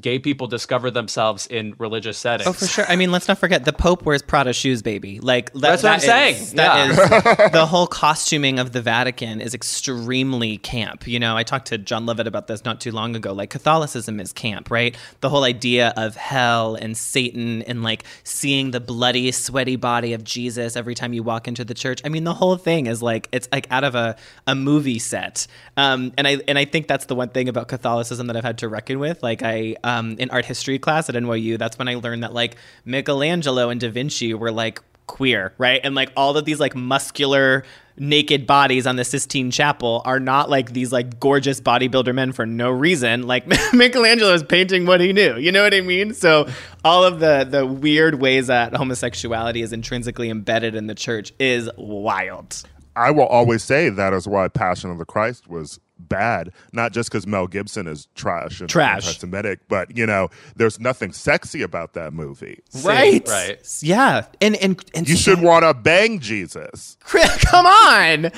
gay people discover themselves in religious settings. Oh, for sure. I mean, let's not forget the Pope wears Prada shoes, baby. Like that, that's what I'm is, saying. That yeah. is, the whole costuming of the Vatican is extremely camp. You know, I talked to Jon Lovett about this not too long ago. Like Catholicism is camp, right? The whole idea of hell and Satan and like seeing the bloody, sweaty body of Jesus every time you walk into the church. I mean, the whole thing is like it's like out of a, a movie set. Um, and I and I think that's the one thing about Catholicism that I've had to reckon with. Like I um, in art history class at NYU, that's when I learned that like Michelangelo and Da Vinci were like queer, right? And like all of these like muscular naked bodies on the Sistine Chapel are not like these like gorgeous bodybuilder men for no reason. Like Michelangelo is painting what he knew. You know what I mean? So all of the the weird ways that homosexuality is intrinsically embedded in the church is wild. I will always say that is why Passion of the Christ was bad, not just because Mel Gibson is trash and trash. anti-Semitic, but you know, there's nothing sexy about that movie. Right, right, yeah, and and, and you should want to bang Jesus. Come on,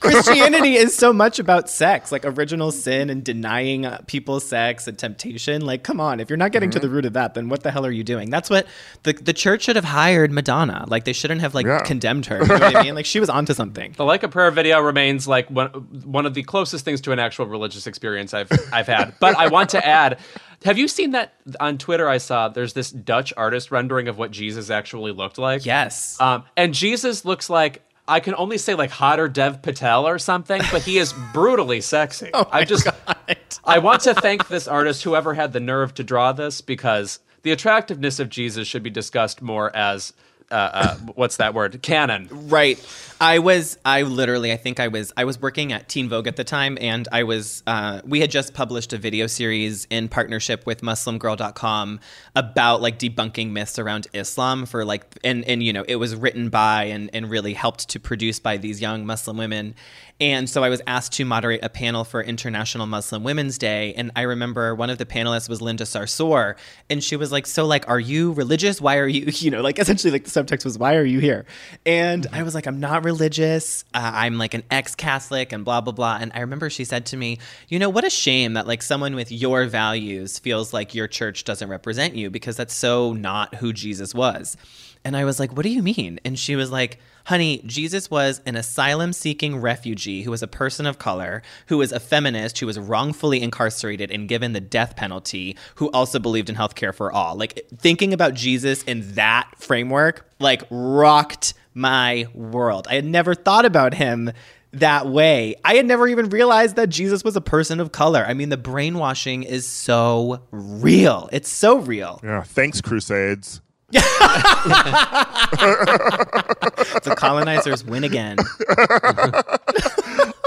Christianity is so much about sex, like original sin and denying uh, people sex and temptation. Like, come on, if you're not getting mm-hmm. to the root of that, then what the hell are you doing? That's what the the church should have hired Madonna. Like, they shouldn't have like yeah. condemned her. You know what I mean? Like, she was onto something. The Like a Prayer video remains like one one of the closest things to an actual religious experience I've I've had. But I want to add. Have you seen that on Twitter? I saw there's this Dutch artist rendering of what Jesus actually looked like. Yes. Um, and Jesus looks like I can only say like hotter Dev Patel or something, but he is brutally sexy. oh I just I want to thank this artist, whoever had the nerve to draw this, because the attractiveness of Jesus should be discussed more as uh, uh, what's that word? Canon. Right. I was. I literally. I think I was. I was working at Teen Vogue at the time, and I was. Uh, we had just published a video series in partnership with MuslimGirl.com about like debunking myths around Islam for like, and and you know, it was written by and and really helped to produce by these young Muslim women. And so I was asked to moderate a panel for International Muslim Women's Day. And I remember one of the panelists was Linda Sarsour. And she was like, So, like, are you religious? Why are you, you know, like essentially, like the subtext was, Why are you here? And I was like, I'm not religious. Uh, I'm like an ex Catholic and blah, blah, blah. And I remember she said to me, You know, what a shame that like someone with your values feels like your church doesn't represent you because that's so not who Jesus was. And I was like, What do you mean? And she was like, Honey, Jesus was an asylum seeking refugee who was a person of color, who was a feminist, who was wrongfully incarcerated and given the death penalty, who also believed in healthcare for all. Like, thinking about Jesus in that framework, like, rocked my world. I had never thought about him that way. I had never even realized that Jesus was a person of color. I mean, the brainwashing is so real. It's so real. Yeah. Thanks, Crusades. the colonizers win again.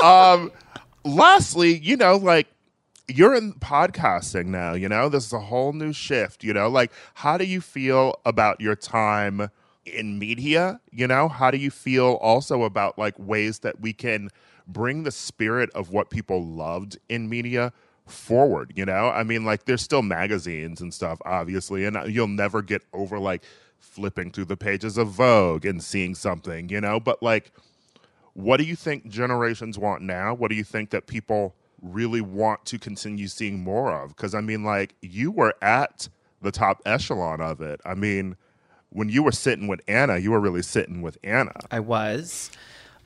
um, lastly, you know, like you're in podcasting now, you know, this is a whole new shift, you know, like how do you feel about your time in media? You know, how do you feel also about like ways that we can bring the spirit of what people loved in media forward you know? I mean like there's still magazines and stuff obviously and you'll never get over like flipping through the pages of vogue and seeing something you know? But like what do you think generations want now? What do you think that people really want to continue seeing more of? Because i mean like you were at the top echelon of it. I mean when you were sitting with anna you were really sitting with anna. I was.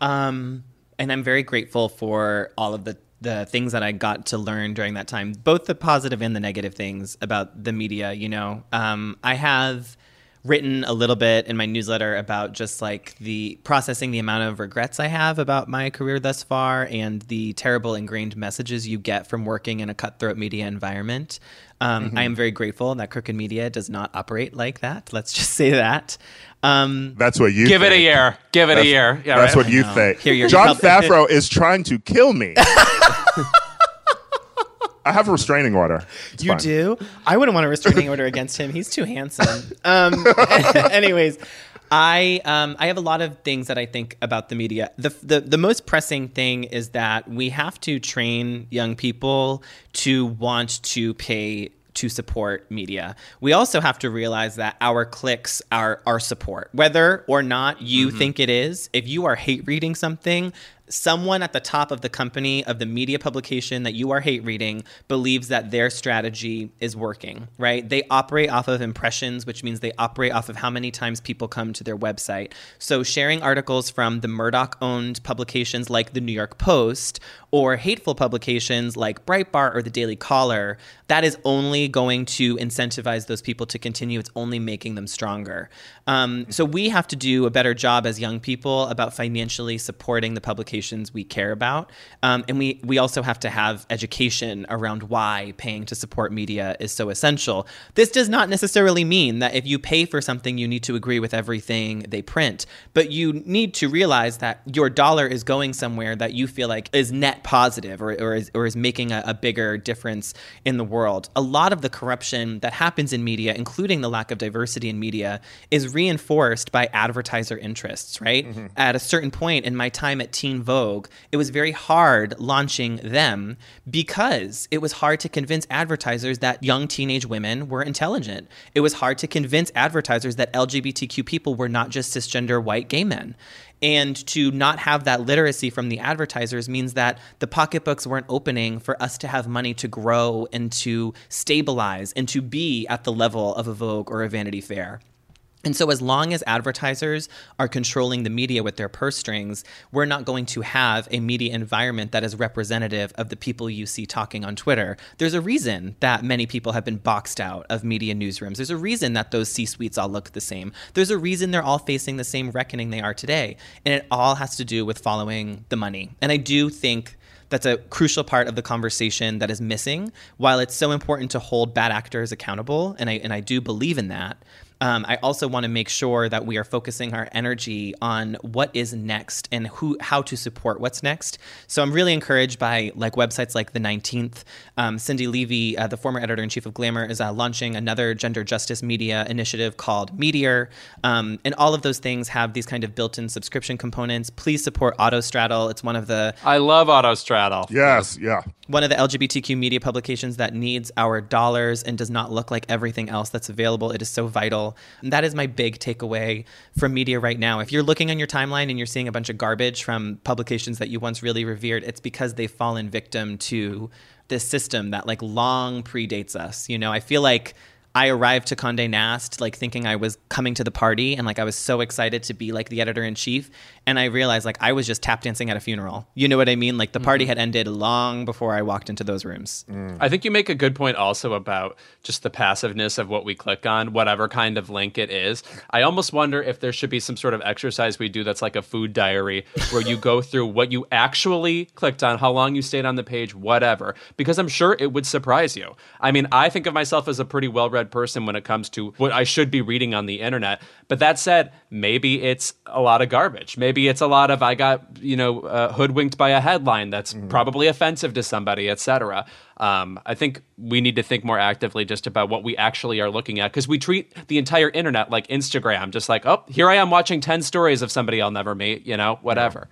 Um and i'm very grateful for all of the the things that I got to learn during that time, both the positive and the negative things about the media. You know, um, I have written a little bit in my newsletter about just like the processing the amount of regrets I have about my career thus far and the terrible ingrained messages you get from working in a cutthroat media environment. Um, mm-hmm. I am very grateful that Crooked Media does not operate like that. Let's just say that. Um, that's what you give think. it a year. Give it that's, a year. Yeah, that's right? what you think. Here, Jon Favreau is trying to kill me. I have a restraining order. It's you fine. do? I wouldn't want a restraining order against him. He's too handsome. Um, anyways, I um, I have a lot of things that I think about the media. The, the the most pressing thing is that we have to train young people to want to pay to support media. We also have to realize that our clicks are our support. Whether or not you mm-hmm. think it is, if you are hate reading something, someone at the top of the company of the media publication that you are hate reading believes that their strategy is working, right? They operate off of impressions, which means they operate off of how many times people come to their website. So sharing articles from the Murdoch owned publications like the New York Post or hateful publications like Breitbart or the Daily Caller, that is only going to incentivize those people to continue. It's only making them stronger. Um, so we have to do a better job as young people about financially supporting the we care about, um, and we we also have to have education around why paying to support media is so essential. This does not necessarily mean that if you pay for something, you need to agree with everything they print, but you need to realize that your dollar is going somewhere that you feel like is net positive or, or, is, or is making a, a bigger difference in the world. A lot of the corruption that happens in media, including the lack of diversity in media, is reinforced by advertiser interests, right? Mm-hmm. At a certain point in my time at Teen Vogue, it was very hard launching them because it was hard to convince advertisers that young teenage women were intelligent. It was hard to convince advertisers that LGBTQ people were not just cisgender white gay men. And to not have that literacy from the advertisers means that the pocketbooks weren't opening for us to have money to grow and to stabilize and to be at the level of a Vogue or a Vanity Fair. And so, as long as advertisers are controlling the media with their purse strings, we're not going to have a media environment that is representative of the people you see talking on Twitter. There's a reason that many people have been boxed out of media newsrooms. There's a reason that those C suites all look the same. There's a reason they're all facing the same reckoning they are today. And it all has to do with following the money. And I do think that's a crucial part of the conversation that is missing. While it's so important to hold bad actors accountable, and I and I do believe in that, um, I also want to make sure that we are focusing our energy on what is next and who how to support what's next. So I'm really encouraged by like websites like the 19th. Um, Cindi Leive, uh, the former editor in chief of Glamour, is uh, launching another gender justice media initiative called Meteor, um, and all of those things have these kind of built-in subscription components. Please support Autostraddle. It's one of the I love Autostraddle. Yes, yeah. one of the LGBTQ media publications that needs our dollars and does not look like everything else that's available. It is so vital. And that is my big takeaway from media right now. If you're looking on your timeline and you're seeing a bunch of garbage from publications that you once really revered, it's because they've fallen victim to this system that like long predates us. You know, I feel like I arrived to Condé Nast like thinking I was coming to the party and like I was so excited to be like the editor in chief and I realized like I was just tap dancing at a funeral. You know what I mean? Like the party mm-hmm. had ended long before I walked into those rooms. Mm. I think you make a good point also about just the passiveness of what we click on, whatever kind of link it is. I almost wonder if there should be some sort of exercise we do that's like a food diary where you go through what you actually clicked on, how long you stayed on the page, whatever, because I'm sure it would surprise you. I mean, I think of myself as a pretty well read person when it comes to what I should be reading on the internet. But that said, maybe it's a lot of garbage. Maybe it's a lot of I got you know uh, hoodwinked by a headline that's probably offensive to somebody, etc. Um, I think we need to think more actively just about what we actually are looking at because we treat the entire internet like Instagram, just like oh here I am watching ten stories of somebody I'll never meet, you know, whatever.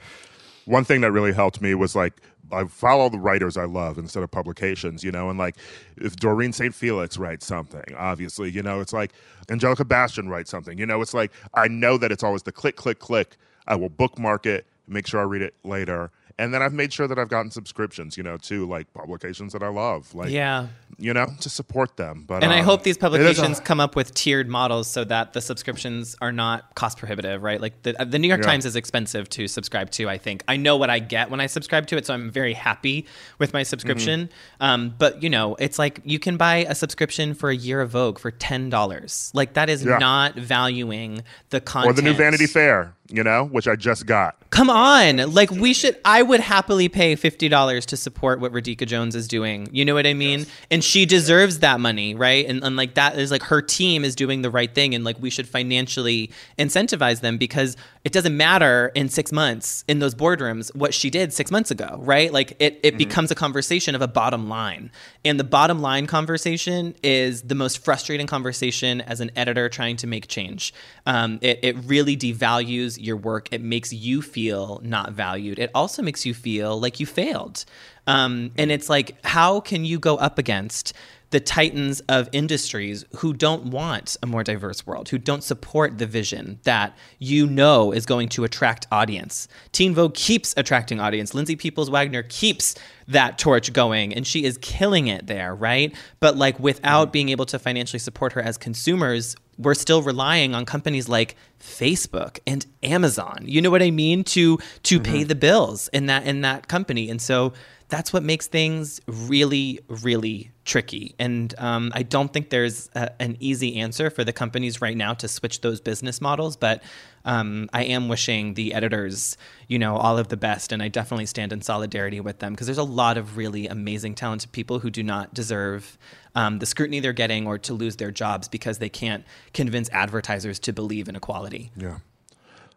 one thing that really helped me was like I follow the writers I love instead of publications, you know, and like if Doreen St. Felix writes something, obviously, you know, it's like Angelica Bastién writes something, you know, it's like I know that it's always the click, click, click. I will bookmark it, make sure I read it later. And then I've made sure that I've gotten subscriptions, you know, to like publications that I love, like Yeah. you know, to support them. But And I um, hope these is a- publications come up with tiered models so that the subscriptions are not cost prohibitive, right? Like the, the New York Yeah. Times is expensive to subscribe to, I think. I know what I get when I subscribe to it, so I'm very happy with my subscription. Mm-hmm. Um, but, you know, it's like you can buy a subscription for a year of Vogue for $10. Like that is Yeah. not valuing the content. or the new Vanity Fair, you know, which I just got. Come on. Like we should I would happily pay $50 to support what Radhika Jones is doing. You know what I mean? And she deserves that money, right? And, and like that is like her team is doing the right thing and like we should financially incentivize them because it doesn't matter in 6 months in those boardrooms what she did 6 months ago, right? Like it it becomes a conversation of a bottom line. And the bottom line conversation is the most frustrating conversation as an editor trying to make change. Um, it, it really devalues your work. It makes you feel not valued. It also makes you feel like you failed. Um, and it's like, how can you go up against the titans of industries who don't want a more diverse world, who don't support the vision that you know is going to attract audience. Teen Vogue keeps attracting audience. Lindsay Peoples Wagner keeps that torch going and she is killing it there, right? But like without being able to financially support her as consumers, we're still relying on companies like Facebook and Amazon. You know what I mean to to pay mm-hmm. the bills in that in that company. And so that's what makes things really, really tricky. And um, I don't think there's a, an easy answer for the companies right now to switch those business models. But um, I am wishing the editors, you know, all of the best. And I definitely stand in solidarity with them because there's a lot of really amazing, talented people who do not deserve um, the scrutiny they're getting or to lose their jobs because they can't convince advertisers to believe in equality. Yeah.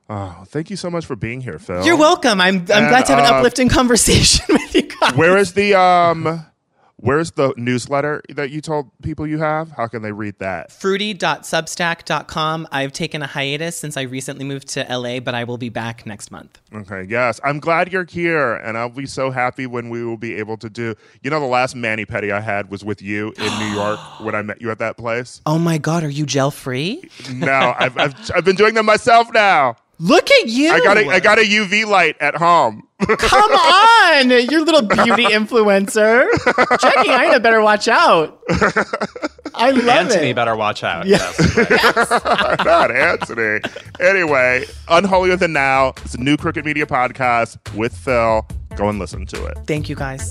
Oh, thank you so much for being here, Phil. You're welcome. I'm, I'm glad to have an uh, uplifting conversation with you guys. Where is the um where's the newsletter that you told people you have? How can they read that? fruity.substack.com. I've taken a hiatus since I recently moved to LA, but I will be back next month. Okay, yes. I'm glad you're here and I'll be so happy when we will be able to do you know the last mani-pedi I had was with you in New York when I met you at that place? Oh my God, are you gel free? No, I've, I've I've been doing them myself now. Look at you. I got a I got a UV light at home. Come on, you little beauty influencer. Jackie Aina better watch out. I love it. Anthony it. better watch out. Yes. Not Anthony. Anyway, Unholier Than Thou. It's a new Crooked Media podcast with Phil. Go and listen to it. Thank you guys.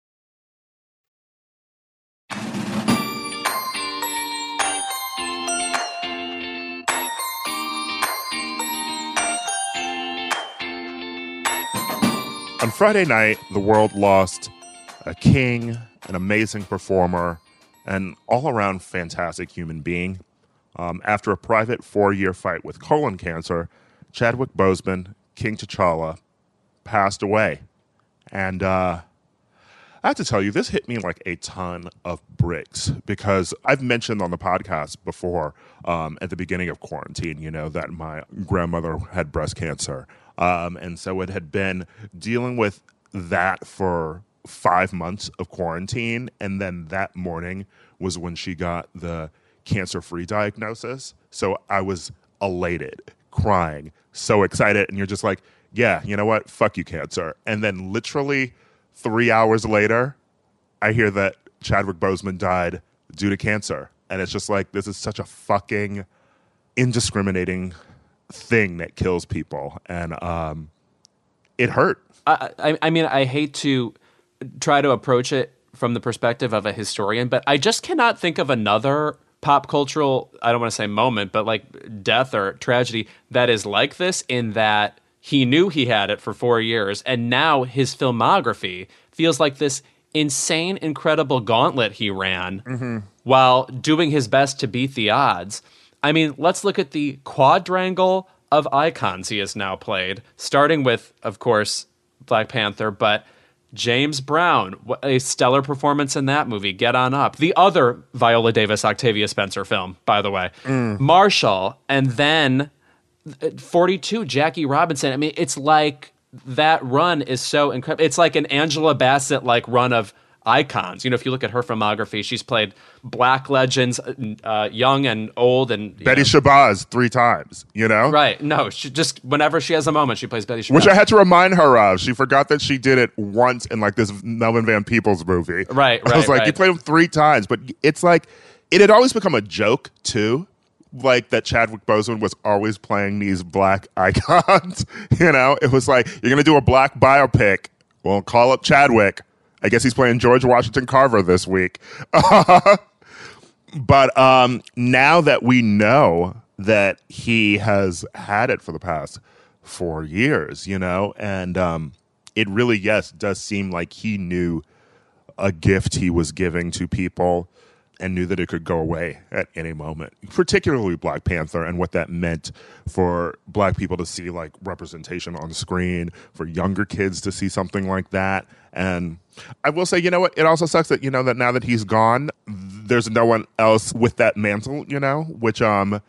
On Friday night, the world lost a king, an amazing performer, an all around fantastic human being. Um, after a private four year fight with colon cancer, Chadwick Boseman, King T'Challa, passed away. And uh, I have to tell you, this hit me like a ton of bricks because I've mentioned on the podcast before um, at the beginning of quarantine, you know, that my grandmother had breast cancer. Um, and so it had been dealing with that for five months of quarantine. And then that morning was when she got the cancer free diagnosis. So I was elated, crying, so excited. And you're just like, yeah, you know what? Fuck you, cancer. And then literally three hours later, I hear that Chadwick Boseman died due to cancer. And it's just like, this is such a fucking indiscriminating thing that kills people. And um, it hurt. I, I, I mean, I hate to try to approach it from the perspective of a historian, but I just cannot think of another pop cultural, I don't want to say moment, but like death or tragedy that is like this in that he knew he had it for four years, and now his filmography feels like this insane, incredible gauntlet he ran while doing his best to beat the odds. I mean, let's look at the quadrangle of icons he has now played, starting with, of course, Black Panther, but James Brown, a stellar performance in that movie. Get on up. The other Viola Davis, Octavia Spencer film, by the way. Marshall, and then uh, 42, Jackie Robinson. I mean, it's like that run is so incredible. It's like an Angela Bassett like run of icons. You know, if you look at her filmography, she's played black legends, uh, young and old, and Betty know- Shabazz three times, you know? Right. No, she just whenever she has a moment, she plays Betty Shabazz. Which I had to remind her of. She forgot that she did it once in like this Melvin Van Peebles movie. Right, right. I was like, right. you played him three times, but it's like it had always become a joke too. Like that Chadwick Boseman was always playing these black icons. you know, it was like you're gonna do a black biopic. Well, call up Chadwick. I guess he's playing George Washington Carver this week. but um, now that we know that he has had it for the past four years, you know, and um, it really, yes, does seem like he knew a gift he was giving to people and knew that it could go away at any moment, particularly Black Panther and what that meant for black people to see like representation on screen, for younger kids to see something like that. And I will say, you know what? It also sucks that, you know, that now that he's gone, there's no one else with that mantle, you know, which um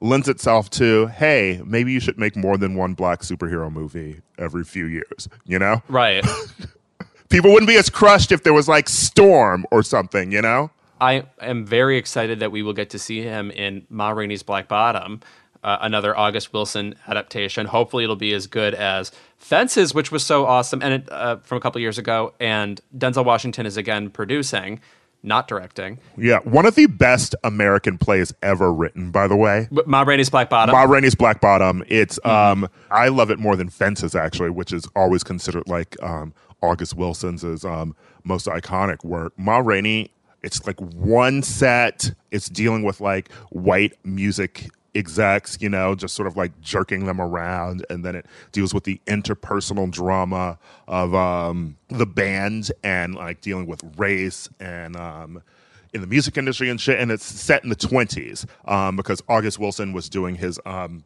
lends itself to, hey, maybe you should make more than one black superhero movie every few years, you know? right. People wouldn't be as crushed if there was like Storm or something, you know? I am very excited that we will get to see him in Ma Rainey's Black Bottom, uh, another August Wilson adaptation. Hopefully, it'll be as good as Fences, which was so awesome, and it, uh, from a couple years ago. And Denzel Washington is again producing, not directing. Yeah, one of the best American plays ever written, by the way. But Ma Rainey's Black Bottom. Ma Rainey's Black Bottom. It's um I love it more than Fences actually, which is always considered like um August Wilson's is um most iconic work. Ma Rainey, it's like one set. It's dealing with like white music execs, you know, just sort of like jerking them around, and then it deals with the interpersonal drama of um the band and like dealing with race and um in the music industry and shit, and it's set in the 20s um, because August Wilson was doing his um,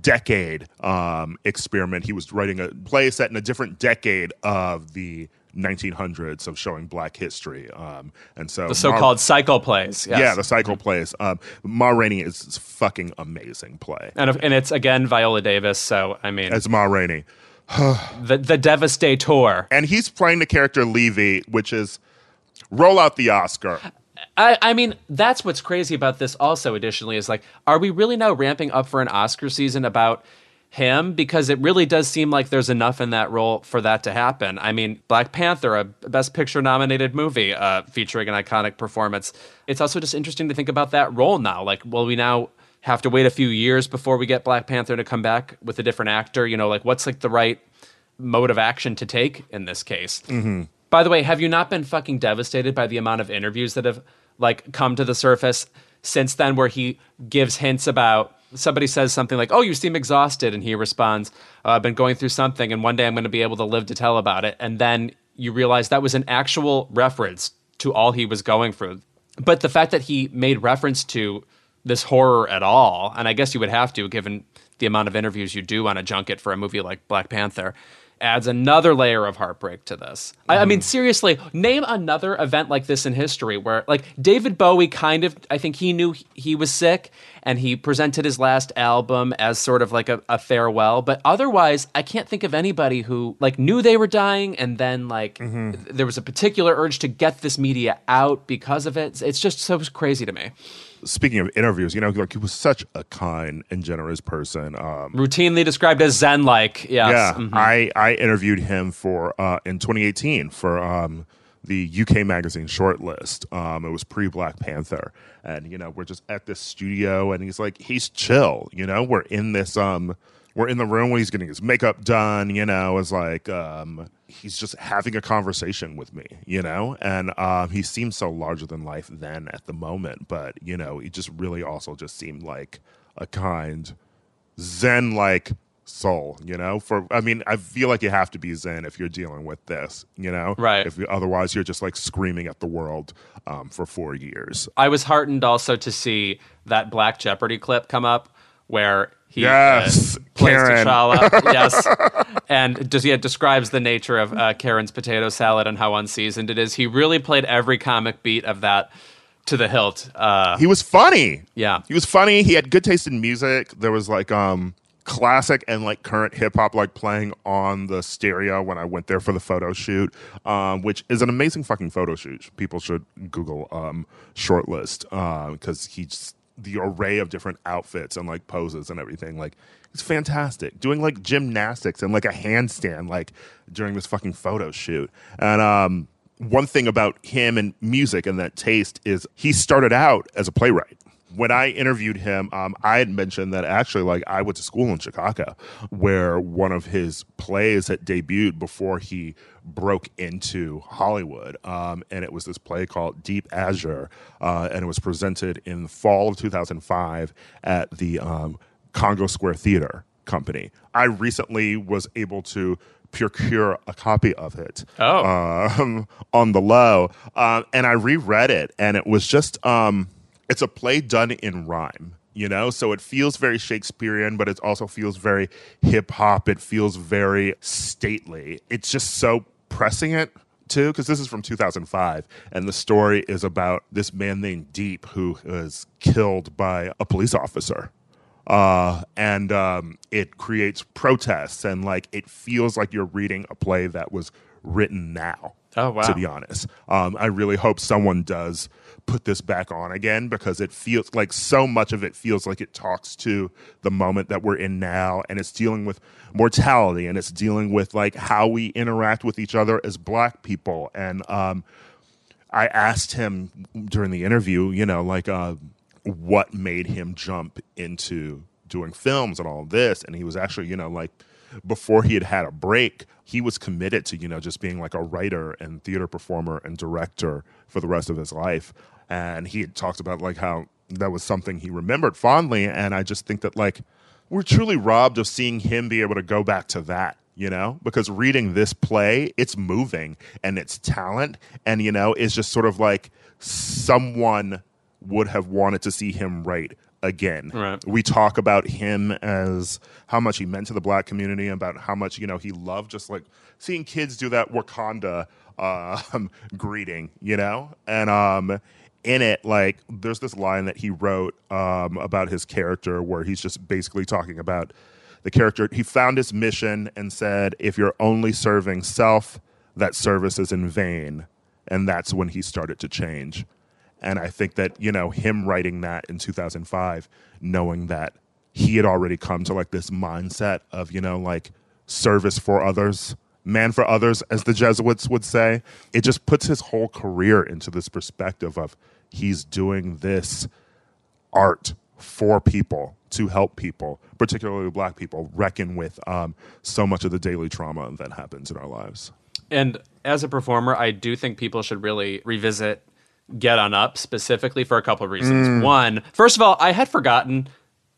decade um, experiment. He was writing a play set in a different decade of the 1900s of showing Black history, um, and so the so-called cycle plays. yes. yeah, the cycle plays. Um, Ma Rainey is is fucking amazing play. and and it's again Viola Davis. So I mean, it's Ma Rainey, the the Devastator. and he's playing the character Levee, which is Roll out the Oscar. I, I mean, that's what's crazy about this. Also, additionally, is like, are we really now ramping up for an Oscar season about him? Because it really does seem like there's enough in that role for that to happen. I mean, Black Panther, a Best Picture nominated movie uh, featuring an iconic performance. It's also just interesting to think about that role now. Like, will we now have to wait a few years before we get Black Panther to come back with a different actor? You know, like what's like the right mode of action to take in this case? Mm-hmm. By the way, have you not been fucking devastated by the amount of interviews that have like come to the surface since then, where he gives hints about somebody says something like, "Oh, you seem exhausted," and he responds, uh, "I've been going through something, and one day I'm going to be able to live to tell about it." And then you realize that was an actual reference to all he was going through. But the fact that he made reference to this horror at all, and I guess you would have to, given the amount of interviews you do on a junket for a movie like Black Panther, adds another layer of heartbreak to this. Mm-hmm. I, I, mean, seriously, name another event like this in history where, like, David Bowie kind of, I think he knew he was sick and he presented his last album as sort of like a, a farewell. But otherwise, I can't think of anybody who, like, knew they were dying and then, like, mm-hmm. there was a particular urge to get this media out because of it. It's just so crazy to me speaking of interviews, you know, like he was such a kind and generous person. Um, Routinely described as Zen-like. Yes. Yeah, mm-hmm. I I interviewed him for uh, in 2018 for um, the UK magazine shortlist. Um, it was pre Black Panther, and you know, we're just at this studio, and he's like, he's chill. You know, we're in this um we're in the room when he's getting his makeup done, you know, is like um, he's just having a conversation with me, you know, and um, he seemed so larger than life then at the moment, but you know, he just really also just seemed like a kind Zen like soul, you know. For I mean, I feel like you have to be Zen if you're dealing with this, you know, right? If you, otherwise, you're just like screaming at the world um, for four years. I was heartened also to see that Black Jeopardy clip come up where he yes, uh, plays Karen. T'Challa. yes, and just yeah describes the nature of uh, Karen's potato salad and how unseasoned it is. He really played every comic beat of that to the hilt. Uh, he was funny. Yeah, he was funny. He had good taste in music. There was like um classic and like current hip hop like playing on the stereo when I went there for the photo shoot, um, which is an amazing fucking photo shoot. People should Google um, shortlist because uh, he's the array of different outfits and like poses and everything. Like it's fantastic. Doing like gymnastics and like a handstand like during this fucking photo shoot. And um one thing about him and music and that taste is he started out as a playwright when I interviewed him, um, I had mentioned that actually, like, I went to school in Chicago, where one of his plays had debuted before he broke into Hollywood, um, and it was this play called Deep Azure, uh, and it was presented in the fall of 2005 at the um, Congo Square Theater Company. I recently was able to procure a copy of it oh. um, on the low, uh, and I reread it, and it was just um, it's a play done in rhyme you know? So it feels very shakespearean but it also feels very hip hop it feels very stately. It's just so pressing it too because this is from 2005 and the story is about this man named deep who was killed by a police officer. Uh, and um, it creates protests and like it feels like you're reading a play that was written now oh wow. to be honest. Um, i really hope someone does put this back on again because it feels like so much of it feels like it talks to the moment that we're in now and it's dealing with mortality and it's dealing with like how we interact with each other as black people. And um, i asked him during the interview you know like uh, what made him jump into doing films and all this and he was actually you know like before he had had a break he was committed to you know just being like a writer and theater performer and director for the rest of his life. And he had talked about like how that was something he remembered fondly. And i just think that like we're truly robbed of seeing him be able to go back to that you know? Because reading this play it's moving and it's talent. And you know it's just sort of like someone would have wanted to see him write again. Right. We talk about him as how much he meant to the black community, about how much you know he loved just like seeing kids do that Wakanda um, greeting, you know, and um, in it, like there's this line that he wrote um, about his character where he's just basically talking about the character. He found his mission and said, "If you're only serving self, that service is in vain." and that's when he started to change. And I think that you know him writing that in 2005, knowing that he had already come to like this mindset of you know like service for others man for others as the jesuits would say it just puts his whole career into this perspective of he's doing this art for people to help people particularly black people reckon with um, so much of the daily trauma that happens in our lives. And as a performer, I do think people should really revisit Get On Up specifically for a couple of reasons. One, first of all, I had forgotten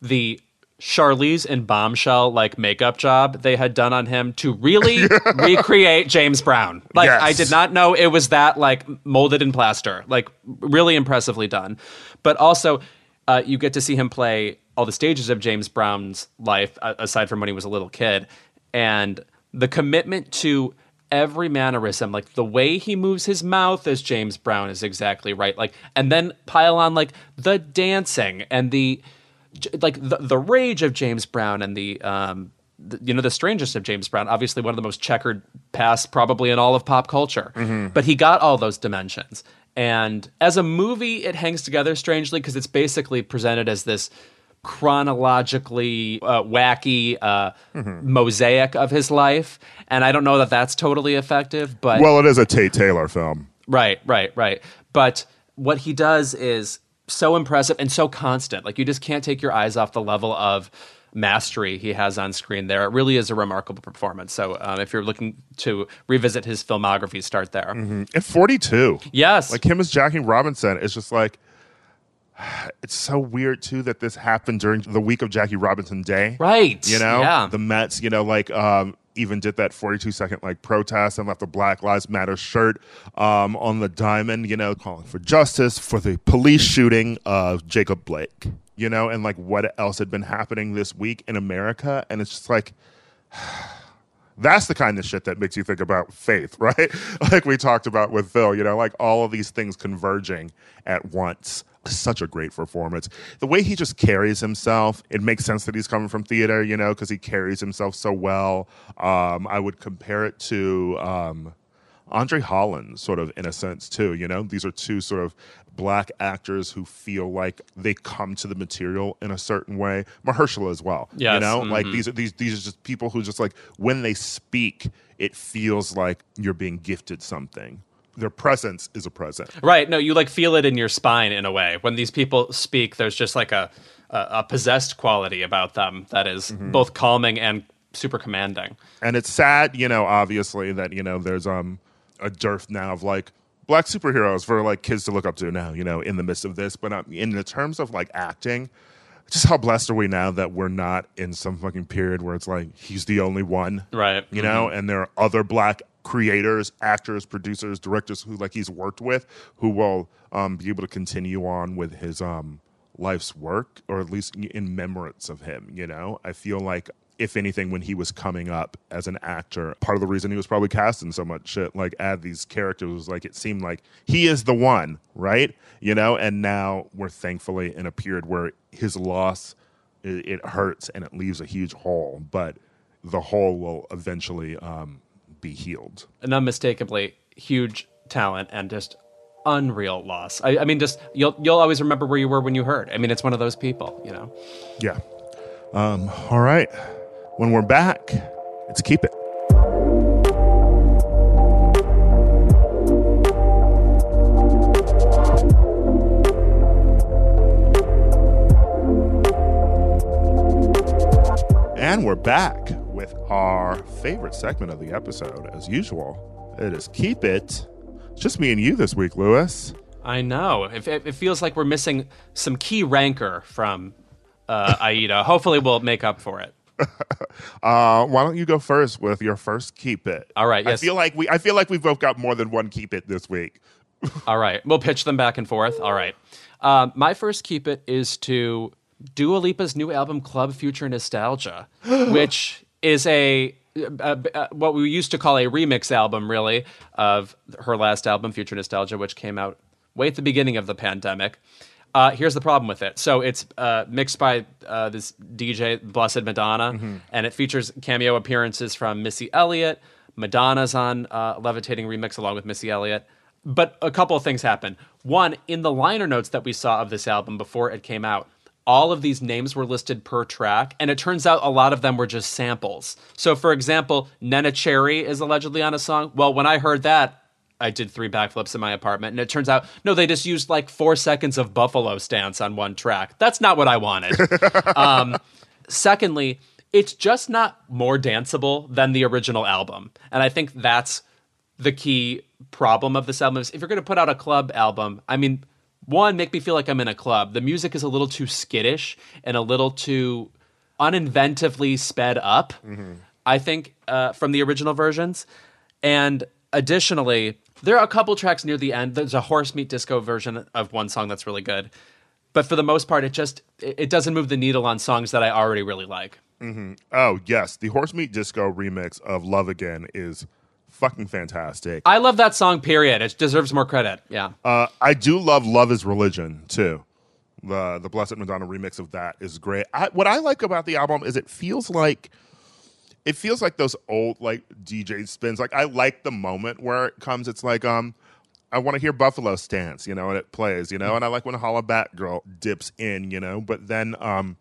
the Charlize and Bombshell like makeup job they had done on him to really recreate James Brown. Like Yes. I did not know it was that like molded in plaster. Like really impressively done. But also uh, you get to see him play all the stages of James Brown's life uh, aside from when he was a little kid and the commitment to every mannerism like the way he moves his mouth as James Brown is exactly right like and then pile on like the dancing and the like the, the rage of James Brown and the um the, you know the strangest of James Brown obviously one of the most checkered past probably in all of pop culture. But he got all those dimensions. And as a movie it hangs together strangely because it's basically presented as this chronologically uh, wacky uh, mosaic of his life and i don't know that that's totally effective but well it is a tate taylor film Right, right, right. But what he does is so impressive and so constant. Like you just can't take your eyes off the level of mastery he has on screen there. It really is a remarkable performance. So um, if you're looking to revisit his filmography, start there. at 42 Yes. like him as jackie robinson is just like it's so weird too that this happened during the week of jackie robinson day right. you know Yeah. the mets you know like um even did that 42 second like protest and left the black lives matter shirt um on the diamond you know calling for justice for the police shooting of jacob blake you know and like what else had been happening this week in america and it's just like that's the kind of shit that makes you think about faith, right? like we talked about with Phil, you know, like all of these things converging at once. Such a great performance. The way he just carries himself, it makes sense that he's coming from theater, you know, because he carries himself so well. Um, I would compare it to um, Andre Holland, sort of in a sense, too. You know, these are two sort of black actors who feel like they come to the material in a certain way. Mahershala as well. You Yes, know, like these are these these are just people who just like when they speak, it feels like you're being gifted something. Their presence is a present. Right. No, you like feel it in your spine in a way. When these people speak, there's just like a, a, a possessed quality about them that is both calming and super commanding. and it's sad, you know, obviously that you know there's um a dearth now of like black superheroes for like kids to look up to now, you know, in the midst of this. But um, in the terms of like acting, just how blessed are we now that we're not in some fucking period where it's like he's the only one, Right. You know, and there are other black creators, actors, producers, directors who like he's worked with who will um, be able to continue on with his um life's work or at least in remembrance of him. You know, I feel like if anything, when he was coming up as an actor, part of the reason he was probably cast in so much shit, like add these characters, was like it seemed like he is the one, right? You know, and now we're thankfully in a period where his loss it, it hurts and it leaves a huge hole, but the hole will eventually um, be healed. an unmistakably huge talent and just unreal loss. I, I mean, just you'll you'll always remember where you were when you heard. I mean, it's one of those people, you know. Yeah. Um, all right. When we're back, let's keep it. And we're back our favorite segment of the episode, as usual. It is Keep It. It's just me and you this week, Louis. I know. It, it, it feels like we're missing some key rancor from uh, Aida. Hopefully, we'll make up for it. Uh, why don't you go first with your first keep it? All right, Yes. I feel like we I feel like we've both got more than one keep it this week. All right, we'll pitch them back and forth. All right. Um, my first keep it is to Dua Lipa's new album, Club Future Nostalgia, which is a, a, a- what we used to call a remix album, really, of her last album, Future Nostalgia, which came out way at the beginning of the pandemic. Uh, here's the problem with it. So it's uh, mixed by uh, this DJ, Blessed Madonna, and it features cameo appearances from Missy Elliott. Madonna's on uh, Levitating Remix along with Missy Elliott. But a couple of things happen. One, in the liner notes that we saw of this album before it came out, all of these names were listed per track, and it turns out a lot of them were just samples. So, for example, Neneh Cherry is allegedly on a song. Well, when I heard that, I did three backflips in my apartment, and it turns out no, they just used like four seconds of Buffalo stance on one track. That's not what I wanted. um, secondly, it's just not more danceable than the original album, and I think that's the key problem of this album. Is if you're going to put out a club album, I mean, one, make me feel like I'm in a club. The music is a little too skittish and a little too uninventively sped up. I think uh, from the original versions, and additionally, there are a couple tracks near the end. There's a horse meat disco version of one song that's really good, but for the most part, it just it doesn't move the needle on songs that I already really like. Oh yes, the Horse Meat Disco remix of "Love Again" is fucking fantastic. I love that song. Period. It deserves more credit. Yeah. Uh, I do love "Love Is Religion" too. The the Blessed Madonna remix of that is great. I, what I like about the album is it feels like it feels like those old like DJ spins. Like I like the moment where it comes. It's like um, I want to hear Buffalo Stance, you know, and it plays, you know, and I like when Holla Back Girl dips in, you know. But then um,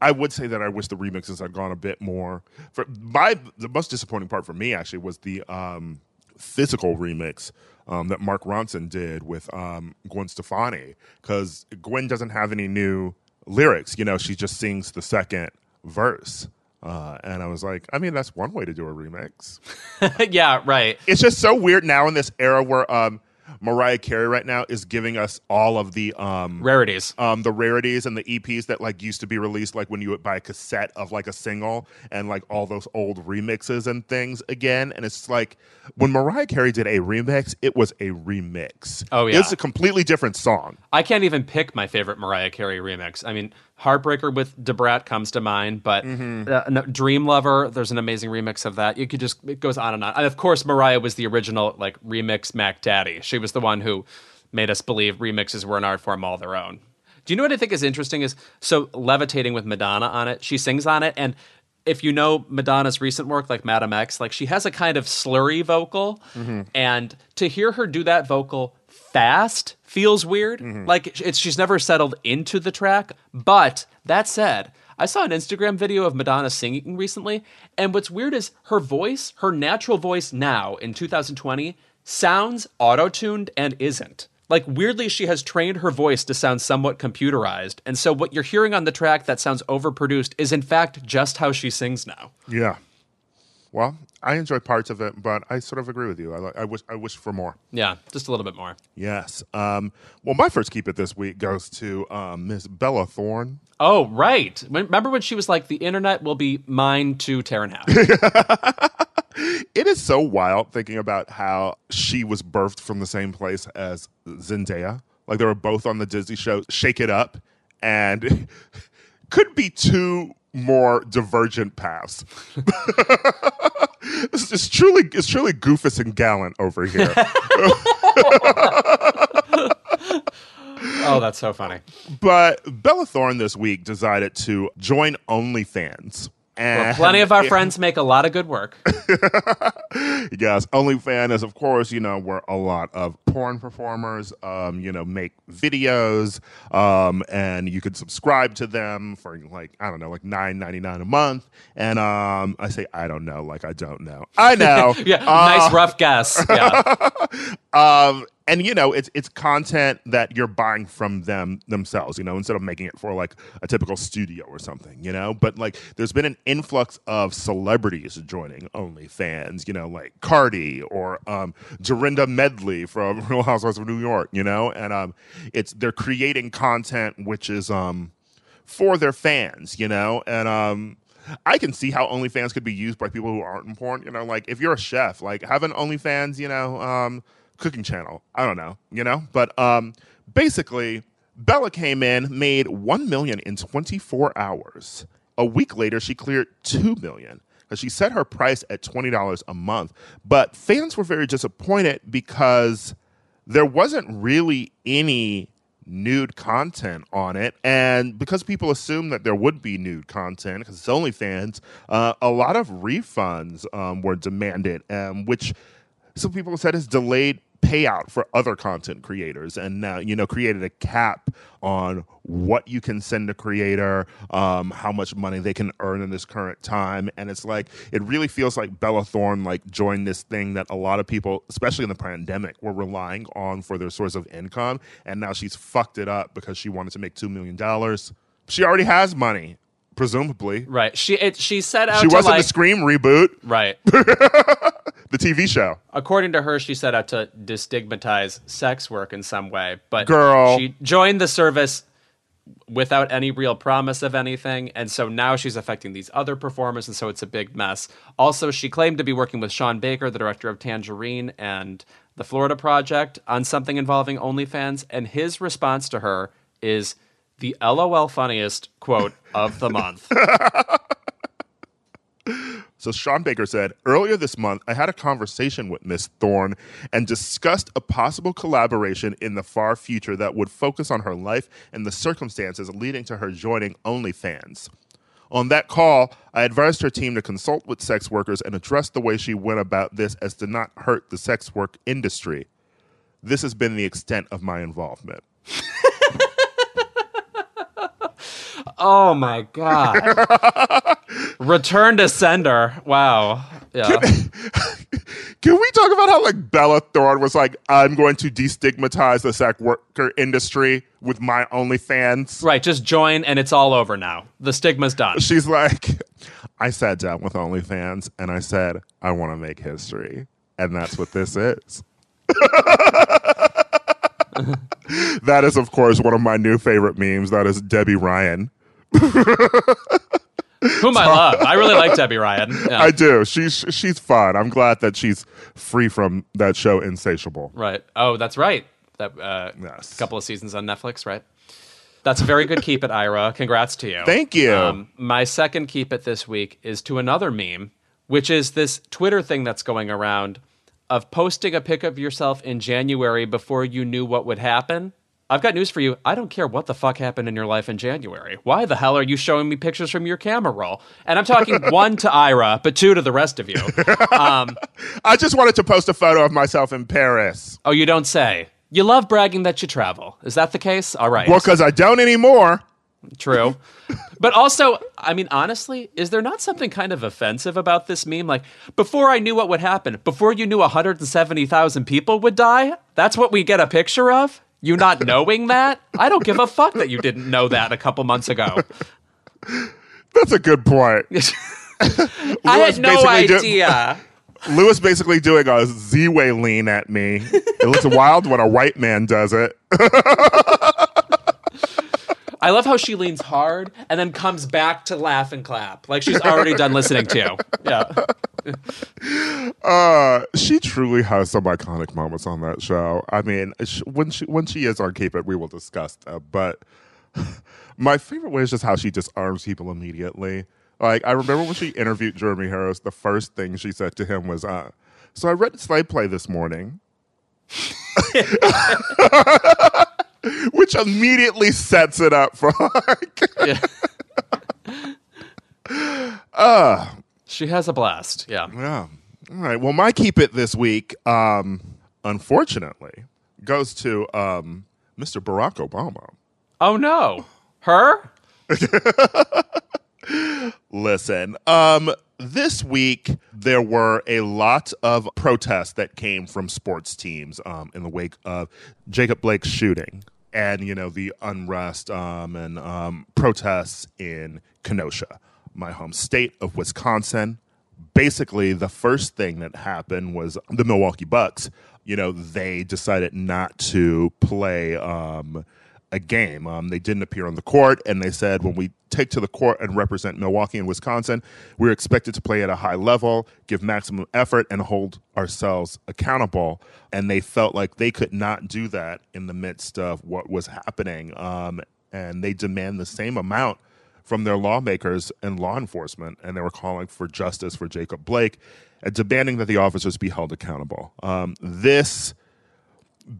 I would say that I wish the remixes had gone a bit more. For my the most disappointing part for me actually was the um, physical remix um, that Mark Ronson did with um, Gwen Stefani because Gwen doesn't have any new lyrics. You know, she just sings the second verse. Uh, and I was like, I mean, that's one way to do a remix. yeah. Right. It's just so weird now in this era where um, Mariah Carey right now is giving us all of the um, Rarities. um, the rarities and the EPs that like used to be released, like when you would buy a cassette of like a single and like all those old remixes and things again. And it's like when Mariah Carey did a remix, it was a remix. Oh, yeah. it's a completely different song. I can't even pick my favorite Mariah Carey remix. I mean, Heartbreaker with Da Brat comes to mind, but uh, no, Dream Lover, there's an amazing remix of that. You could just, it goes on and on. And of course, Mariah was the original, like, remix Mac Daddy. She was the one who made us believe remixes were an art form all their own. Do you know what I think is interesting? Is so Levitating with Madonna on it. She sings on it, and if you know Madonna's recent work, like Madame X, like she has a kind of slurry vocal, and to hear her do that vocal fast feels weird. Mm-hmm. Like it's she's never settled into the track. But that said, I saw an Instagram video of Madonna singing recently, and what's weird is her voice, her natural voice now in 2020, sounds auto-tuned and isn't. Like weirdly, she has trained her voice to sound somewhat computerized, and so what you're hearing on the track that sounds overproduced is in fact just how she sings now. Yeah. Well, I enjoy parts of it, but I sort of agree with you. I, I wish I wish for more. Yeah, just a little bit more. Yes. Um, well, my first keep it this week goes to um, Miss Bella Thorne. Oh, right. Remember when she was like, the internet will be mine to tear in half? It is so wild thinking about how she was birthed from the same place as Zendaya. Like they were both on the Disney show Shake It Up, and could be two more divergent paths. it's, it's truly it's truly goofus and gallant over here. oh, that's so funny. but Bella Thorne this week decided to join OnlyFans. And Well, plenty of our friends make a lot of good work. yes, OnlyFans is, of course, you know, where a lot of porn performers, um, you know, make videos, um, and you could subscribe to them for like I don't know, like nine ninety nine a month. And um, I say I don't know, like I don't know. I know. Yeah, Uh, nice rough guess. Yeah. um, and you know, it's it's content that you're buying from them themselves. You know, instead of making it for like a typical studio or something. You know, but like there's been an influx of celebrities joining OnlyFans. You know, like Cardi or um, Dorinda Medley from Real Housewives of New York. You know, and um, it's they're creating content which is um for their fans. You know, and um. I can see how OnlyFans could be used by people who aren't in porn. You know, like if you're a chef, like have an OnlyFans, you know, um, cooking channel. I don't know, you know, but um, basically, Bella came in, made one million in 24 hours. A week later, she cleared two million. Because she set her price at twenty dollars a month, but fans were very disappointed because there wasn't really any nude content on it. And because people assumed that there would be nude content, because it's OnlyFans, uh, a lot of refunds um, were demanded, um, which some people said has delayed payout for other content creators and now you know created a cap on what you can send a creator um, how much money they can earn in this current time. And it's like it really feels like bella thorne like joined this thing that a lot of people especially in the pandemic were relying on for their source of income. And now she's fucked it up because she wanted to make $2 million she already has money presumably. Right. She it, she set out she wasn't like the scream reboot. Right. the tv show According to her, she set out to destigmatize sex work in some way, but Girl. she joined the service without any real promise of anything, and so now she's affecting these other performers, and so it's a big mess. Also, she claimed to be working with Sean Baker, the director of Tangerine and the Florida Project, on something involving OnlyFans, and his response to her is the LOL funniest quote of the month. So Sean Baker said, earlier this month, I had a conversation with Miss Thorne and discussed a possible collaboration in the far future that would focus on her life and the circumstances leading to her joining OnlyFans. On that call, I advised her team to consult with sex workers and address the way she went about this as to not hurt the sex work industry. This has been the extent of my involvement. Oh my god. Return to sender. Wow. Yeah. Can we talk about how like Bella Thorne was like, I'm going to destigmatize the sex worker industry with my OnlyFans? right, just join and it's all over now. The stigma's done. She's like, I sat down with OnlyFans and I said, I want to make history. And that's what this is. that is, of course, one of my new favorite memes. That is Debby Ryan. Whom I love. I really like Debby Ryan. Yeah. I do. She's she's fun. I'm glad that she's free from that show Insatiable. right. Oh, that's right. That uh Yes. couple of seasons on Netflix, right? That's a very good keep it, Ira. Congrats to you. Thank you. Um, my second keep it this week is to another meme, which is this Twitter thing that's going around of posting a pic of yourself in January before you knew what would happen. I've got news for you. I don't care what the fuck happened in your life in January. Why the hell are you showing me pictures from your camera roll? And I'm talking one to Ira, but two to the rest of you. Um, I just wanted to post a photo of myself in Paris. oh, you don't say. You love bragging that you travel. Is that the case? All right. Well, because I don't anymore. True. but also, I mean, honestly, is there not something kind of offensive about this meme? Like, before I knew what would happen, before you knew 170,000 people would die, that's what we get a picture of? You not knowing that? I don't give a fuck that you didn't know that a couple months ago. That's a good point. I had no do- idea. Louis basically doing a Z-way lean at me. It looks wild when a white man does it. I love how she leans hard and then comes back to laugh and clap. Like she's already done listening to. Yeah. Uh, she truly has some iconic moments on that show. I mean, when she when she is on Keep It, we will discuss that. But my favorite way is just how she disarms people immediately. Like I remember when she interviewed Jeremy Harris, the first thing she said to him was, uh, "So I read Slave Play this morning." Which immediately sets it up for like, yeah. She has a blast. Yeah. Yeah. All right. Well, my keep it this week, um, unfortunately, goes to um, Mr. Barack Obama. Oh no. Her? Listen, um, this week there were a lot of protests that came from sports teams um, in the wake of Jacob Blake's shooting and you know the unrest um, and um, protests in Kenosha, my home state of Wisconsin. Basically, the first thing that happened was the Milwaukee Bucks. You know, they decided not to play. A game. Um, they didn't appear on the court, and they said when we take to the court and represent Milwaukee and Wisconsin, we're expected to play at a high level, give maximum effort, and hold ourselves accountable. And they felt like they could not do that in the midst of what was happening, um, and they demand the same amount from their lawmakers and law enforcement, and they were calling for justice for Jacob Blake and demanding that the officers be held accountable. Um, this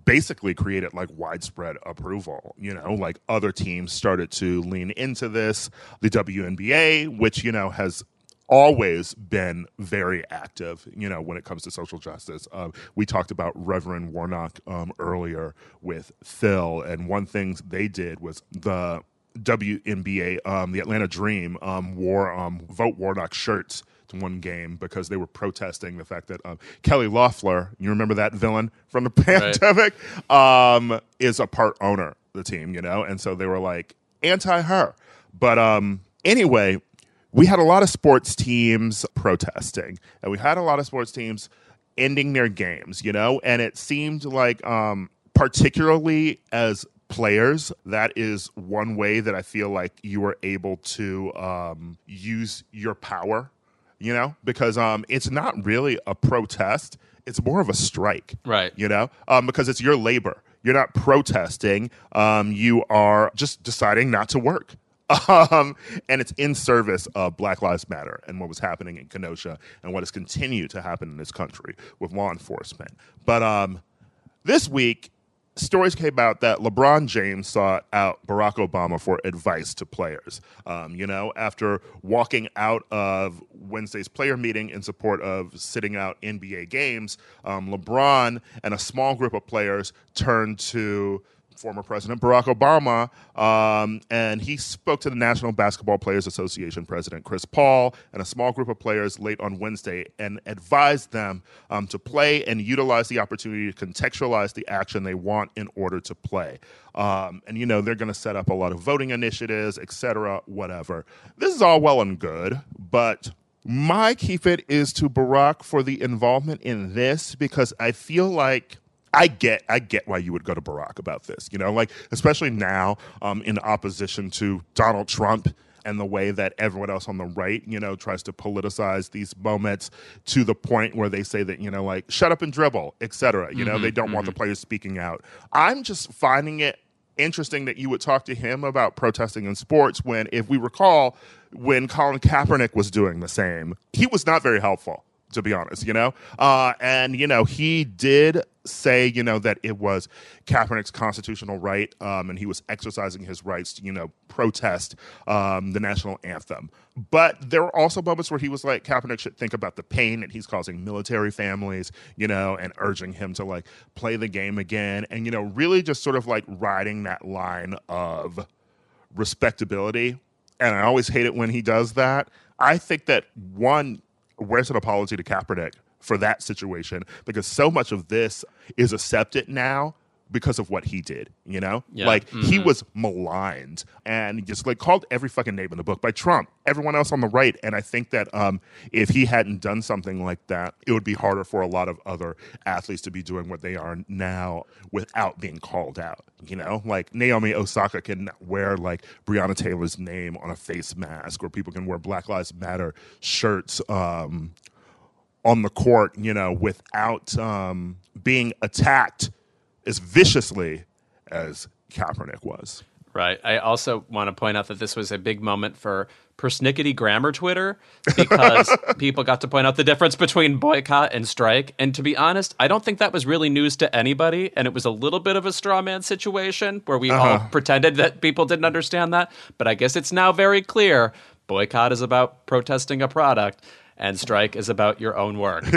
basically created like widespread approval. You know, like other teams started to lean into this. The WNBA, which, you know, has always been very active, you know, when it comes to social justice. Uh, we talked about Reverend Warnock um, earlier with Phil, and one thing they did was the WNBA, um, the Atlanta Dream, um, wore um, Vote Warnock shirts one game because they were protesting the fact that um, Kelly Loeffler, you remember that villain from the pandemic, um, is a part owner of the team, you know? And so they were like anti her. But um, anyway, we had a lot of sports teams protesting, and we had a lot of sports teams ending their games, you know? And it seemed like, um, particularly as players, that is one way that I feel like you are able to um, use your power, you know, because um, it's not really a protest, it's more of a strike. Right. You know, um, because it's your labor. You're not protesting, um, you are just deciding not to work. Um, and it's in service of Black Lives Matter and what was happening in Kenosha and what has continued to happen in this country with law enforcement. But um, this week, stories came out that LeBron James sought out Barack Obama for advice to players. Um, you know, after walking out of Wednesday's player meeting in support of sitting out NBA games, um, LeBron and a small group of players turned to former President Barack Obama, um, and he spoke to the National Basketball Players Association President Chris Paul and a small group of players late on Wednesday and advised them um, to play and utilize the opportunity to contextualize the action they want in order to play. Um, and, you know, they're going to set up a lot of voting initiatives, et cetera, whatever. This is all well and good, but my keep it is to Barack for the involvement in this because I feel like I get I get why you would go to Barack about this, you know, like especially now um, in opposition to Donald Trump and the way that everyone else on the right, you know, tries to politicize these moments to the point where they say that, you know, like shut up and dribble, et cetera. You know, they don't want the players speaking out. I'm just finding it interesting that you would talk to him about protesting in sports when, if we recall, when Colin Kaepernick was doing the same, he was not very helpful to be honest, you know? Uh, and, you know, he did say, you know, that it was Kaepernick's constitutional right um, and he was exercising his rights to, you know, protest um, the national anthem. But there were also moments where he was like, Kaepernick should think about the pain that he's causing military families, you know, and urging him to like play the game again and, you know, really just sort of like riding that line of respectability. And I always hate it when he does that. I think that one, where's an apology to Kaepernick for that situation? Because so much of this is accepted now because of what he did, you know? Yeah. Like he was maligned and just like called every fucking name in the book by Trump, everyone else on the right. And I think that um, if he hadn't done something like that, it would be harder for a lot of other athletes to be doing what they are now without being called out. You know, like Naomi Osaka can wear like Breonna Taylor's name on a face mask, or people can wear Black Lives Matter shirts um, on the court, you know, without um, being attacked as viciously as Kaepernick was. Right. I also want to point out that this was a big moment for persnickety grammar Twitter because people got to point out the difference between boycott and strike. And to be honest, I don't think that was really news to anybody. And it was a little bit of a straw man situation where we all uh-huh. pretended that people didn't understand that. But I guess it's now very clear boycott is about protesting a product. And strike is about your own work.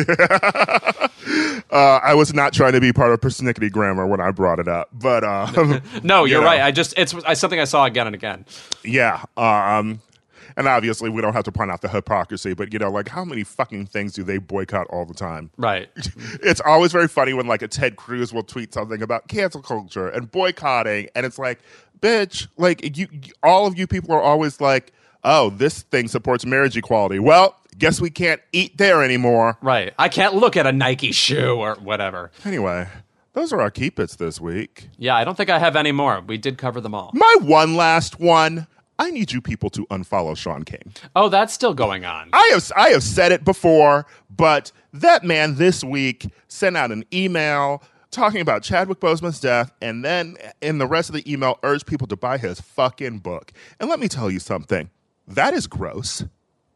Uh, I was not trying to be part of persnickety grammar when I brought it up, but um, No, you you're know. right. I just it's, it's something I saw again and again. Yeah. Um, and obviously, we don't have to point out the hypocrisy, but you know, like how many fucking things do they boycott all the time? Right. It's always very funny when like a Ted Cruz will tweet something about cancel culture and boycotting, and it's like, bitch, like you, you- all of you people are always like, oh, this thing supports marriage equality. Well, guess we can't eat there anymore. Right. I can't look at a Nike shoe or whatever. Anyway, those are our keep its this week. Yeah, I don't think I have any more. We did cover them all. My one last one. I need you people to unfollow Shaun King. Oh, that's still going on. I have I have said it before, but that man this week sent out an email talking about Chadwick Boseman's death, and then in the rest of the email urged people to buy his fucking book. And let me tell you something, that is gross.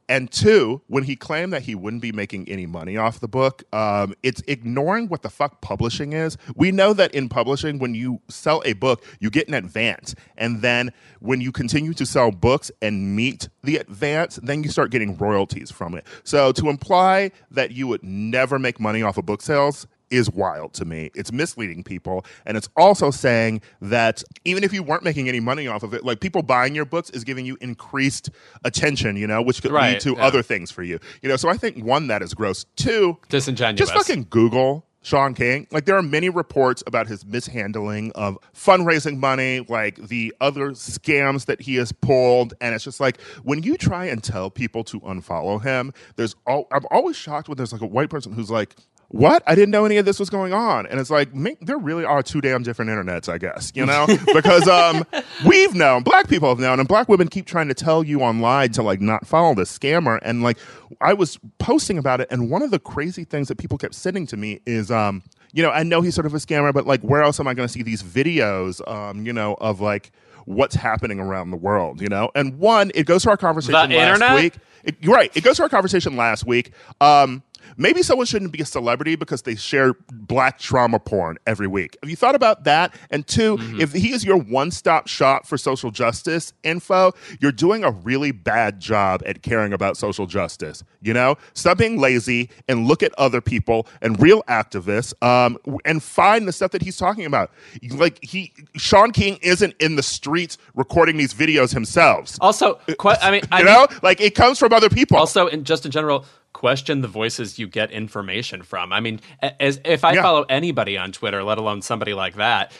And two, when he claimed that he wouldn't be making any money off the book, um, it's ignoring what the fuck publishing is. We know that in publishing, when you sell a book, you get an advance. And then when you continue to sell books and meet the advance, then you start getting royalties from it. So to imply that you would never make money off of book sales is wild to me. It's misleading people. And it's also saying that even if you weren't making any money off of it, like people buying your books is giving you increased attention, you know, which could Right, lead to yeah. other things for you. You know, so I think one, that is gross. Two, Disingenuous. just fucking Google Shaun King. Like there are many reports about his mishandling of fundraising money, like the other scams that he has pulled, and it's just like when you try and tell people to unfollow him, there's all I'm always shocked when there's like a white person who's like. What? I didn't know any of this was going on. And it's like, make, there really are two damn different internets, I guess, you know? because um, we've known, black people have known, and black women keep trying to tell you online to like not follow the scammer. And like, I was posting about it, and one of the crazy things that people kept sending to me is, um, you know, I know he's sort of a scammer, but like, where else am I going to see these videos, um, you know, of like what's happening around the world, you know? And one, it goes to our conversation last internet? week. It, you're right. It goes to our conversation last week. Um, maybe someone shouldn't be a celebrity because they share black trauma porn every week. Have you thought about that? And 2 Mm-hmm. if he is your one-stop shop for social justice info, you're doing a really bad job at caring about social justice. You know, stop being lazy and look at other people and real activists, um, and find the stuff that he's talking about. Like he, Shaun King isn't in the streets recording these videos himself. also, que- I mean, I You mean, know, like it comes from other people. also in just in general question the voices you get information from i mean as if i Yeah. follow anybody on twitter let alone somebody like that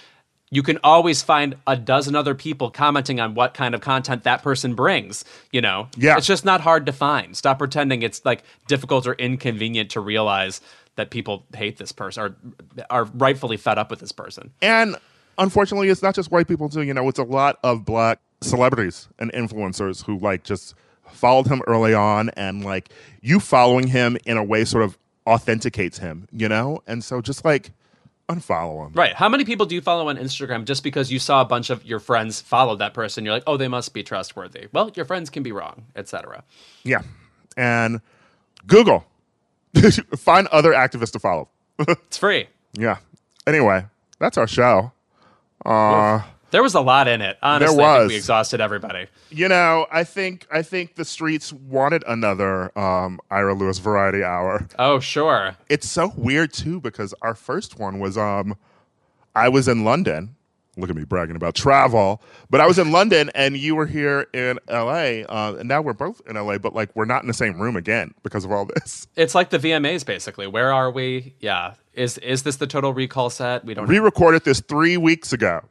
you can always find a dozen other people commenting on what kind of content that person brings you know Yeah. it's just not hard to find stop pretending it's like difficult or inconvenient to realize that people hate this person or are rightfully fed up with this person And unfortunately, it's not just white people too. You know, it's a lot of black celebrities and influencers who like just followed him early on, and like you following him in a way sort of authenticates him. You know, and so just like unfollow him. Right. How many people do you follow on Instagram just because you saw a bunch of your friends follow that person? You're like, oh, they must be trustworthy. Well, your friends can be wrong, etc. Yeah, and Google find other activists to follow. It's free. yeah. Anyway, that's our show. Uh, There was a lot in it. Honestly, think was. we exhausted everybody. You know, I think I think the streets wanted another um, Ira Louis Variety Hour. Oh, sure. It's so weird too because our first one was um, I was in London. Look at me bragging about travel, but I was in London and you were here in LA, uh, and now we're both in LA, but like we're not in the same room again because of all this. It's like the VMAs, basically. Where are we? Yeah. Is is this the Total Recall set? We don't. Re-recorded this three weeks ago,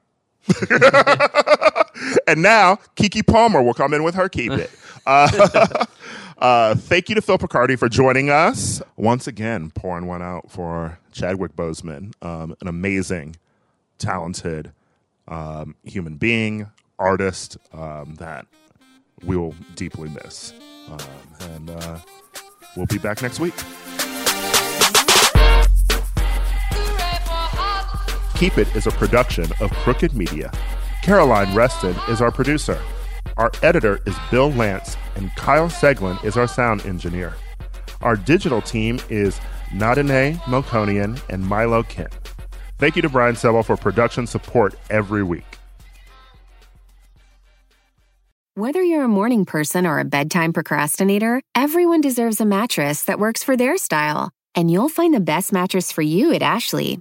and now Keke Palmer will come in with her keep it. Uh, uh, thank you to Phil Picardi for joining us once again. Pouring one out for Chadwick Boseman, um, an amazing, talented um, human being, artist um, that we will deeply miss. Um, and uh, we'll be back next week. Keep It is a production of Crooked Media. Caroline Reston is our producer. Our editor is Bill Lance, and Kyle Seglin is our sound engineer. Our digital team is Nadine Melkonian and Milo Kent. Thank you to Brian Sebel for production support every week. Whether you're a morning person or a bedtime procrastinator, everyone deserves a mattress that works for their style. And you'll find the best mattress for you at Ashley.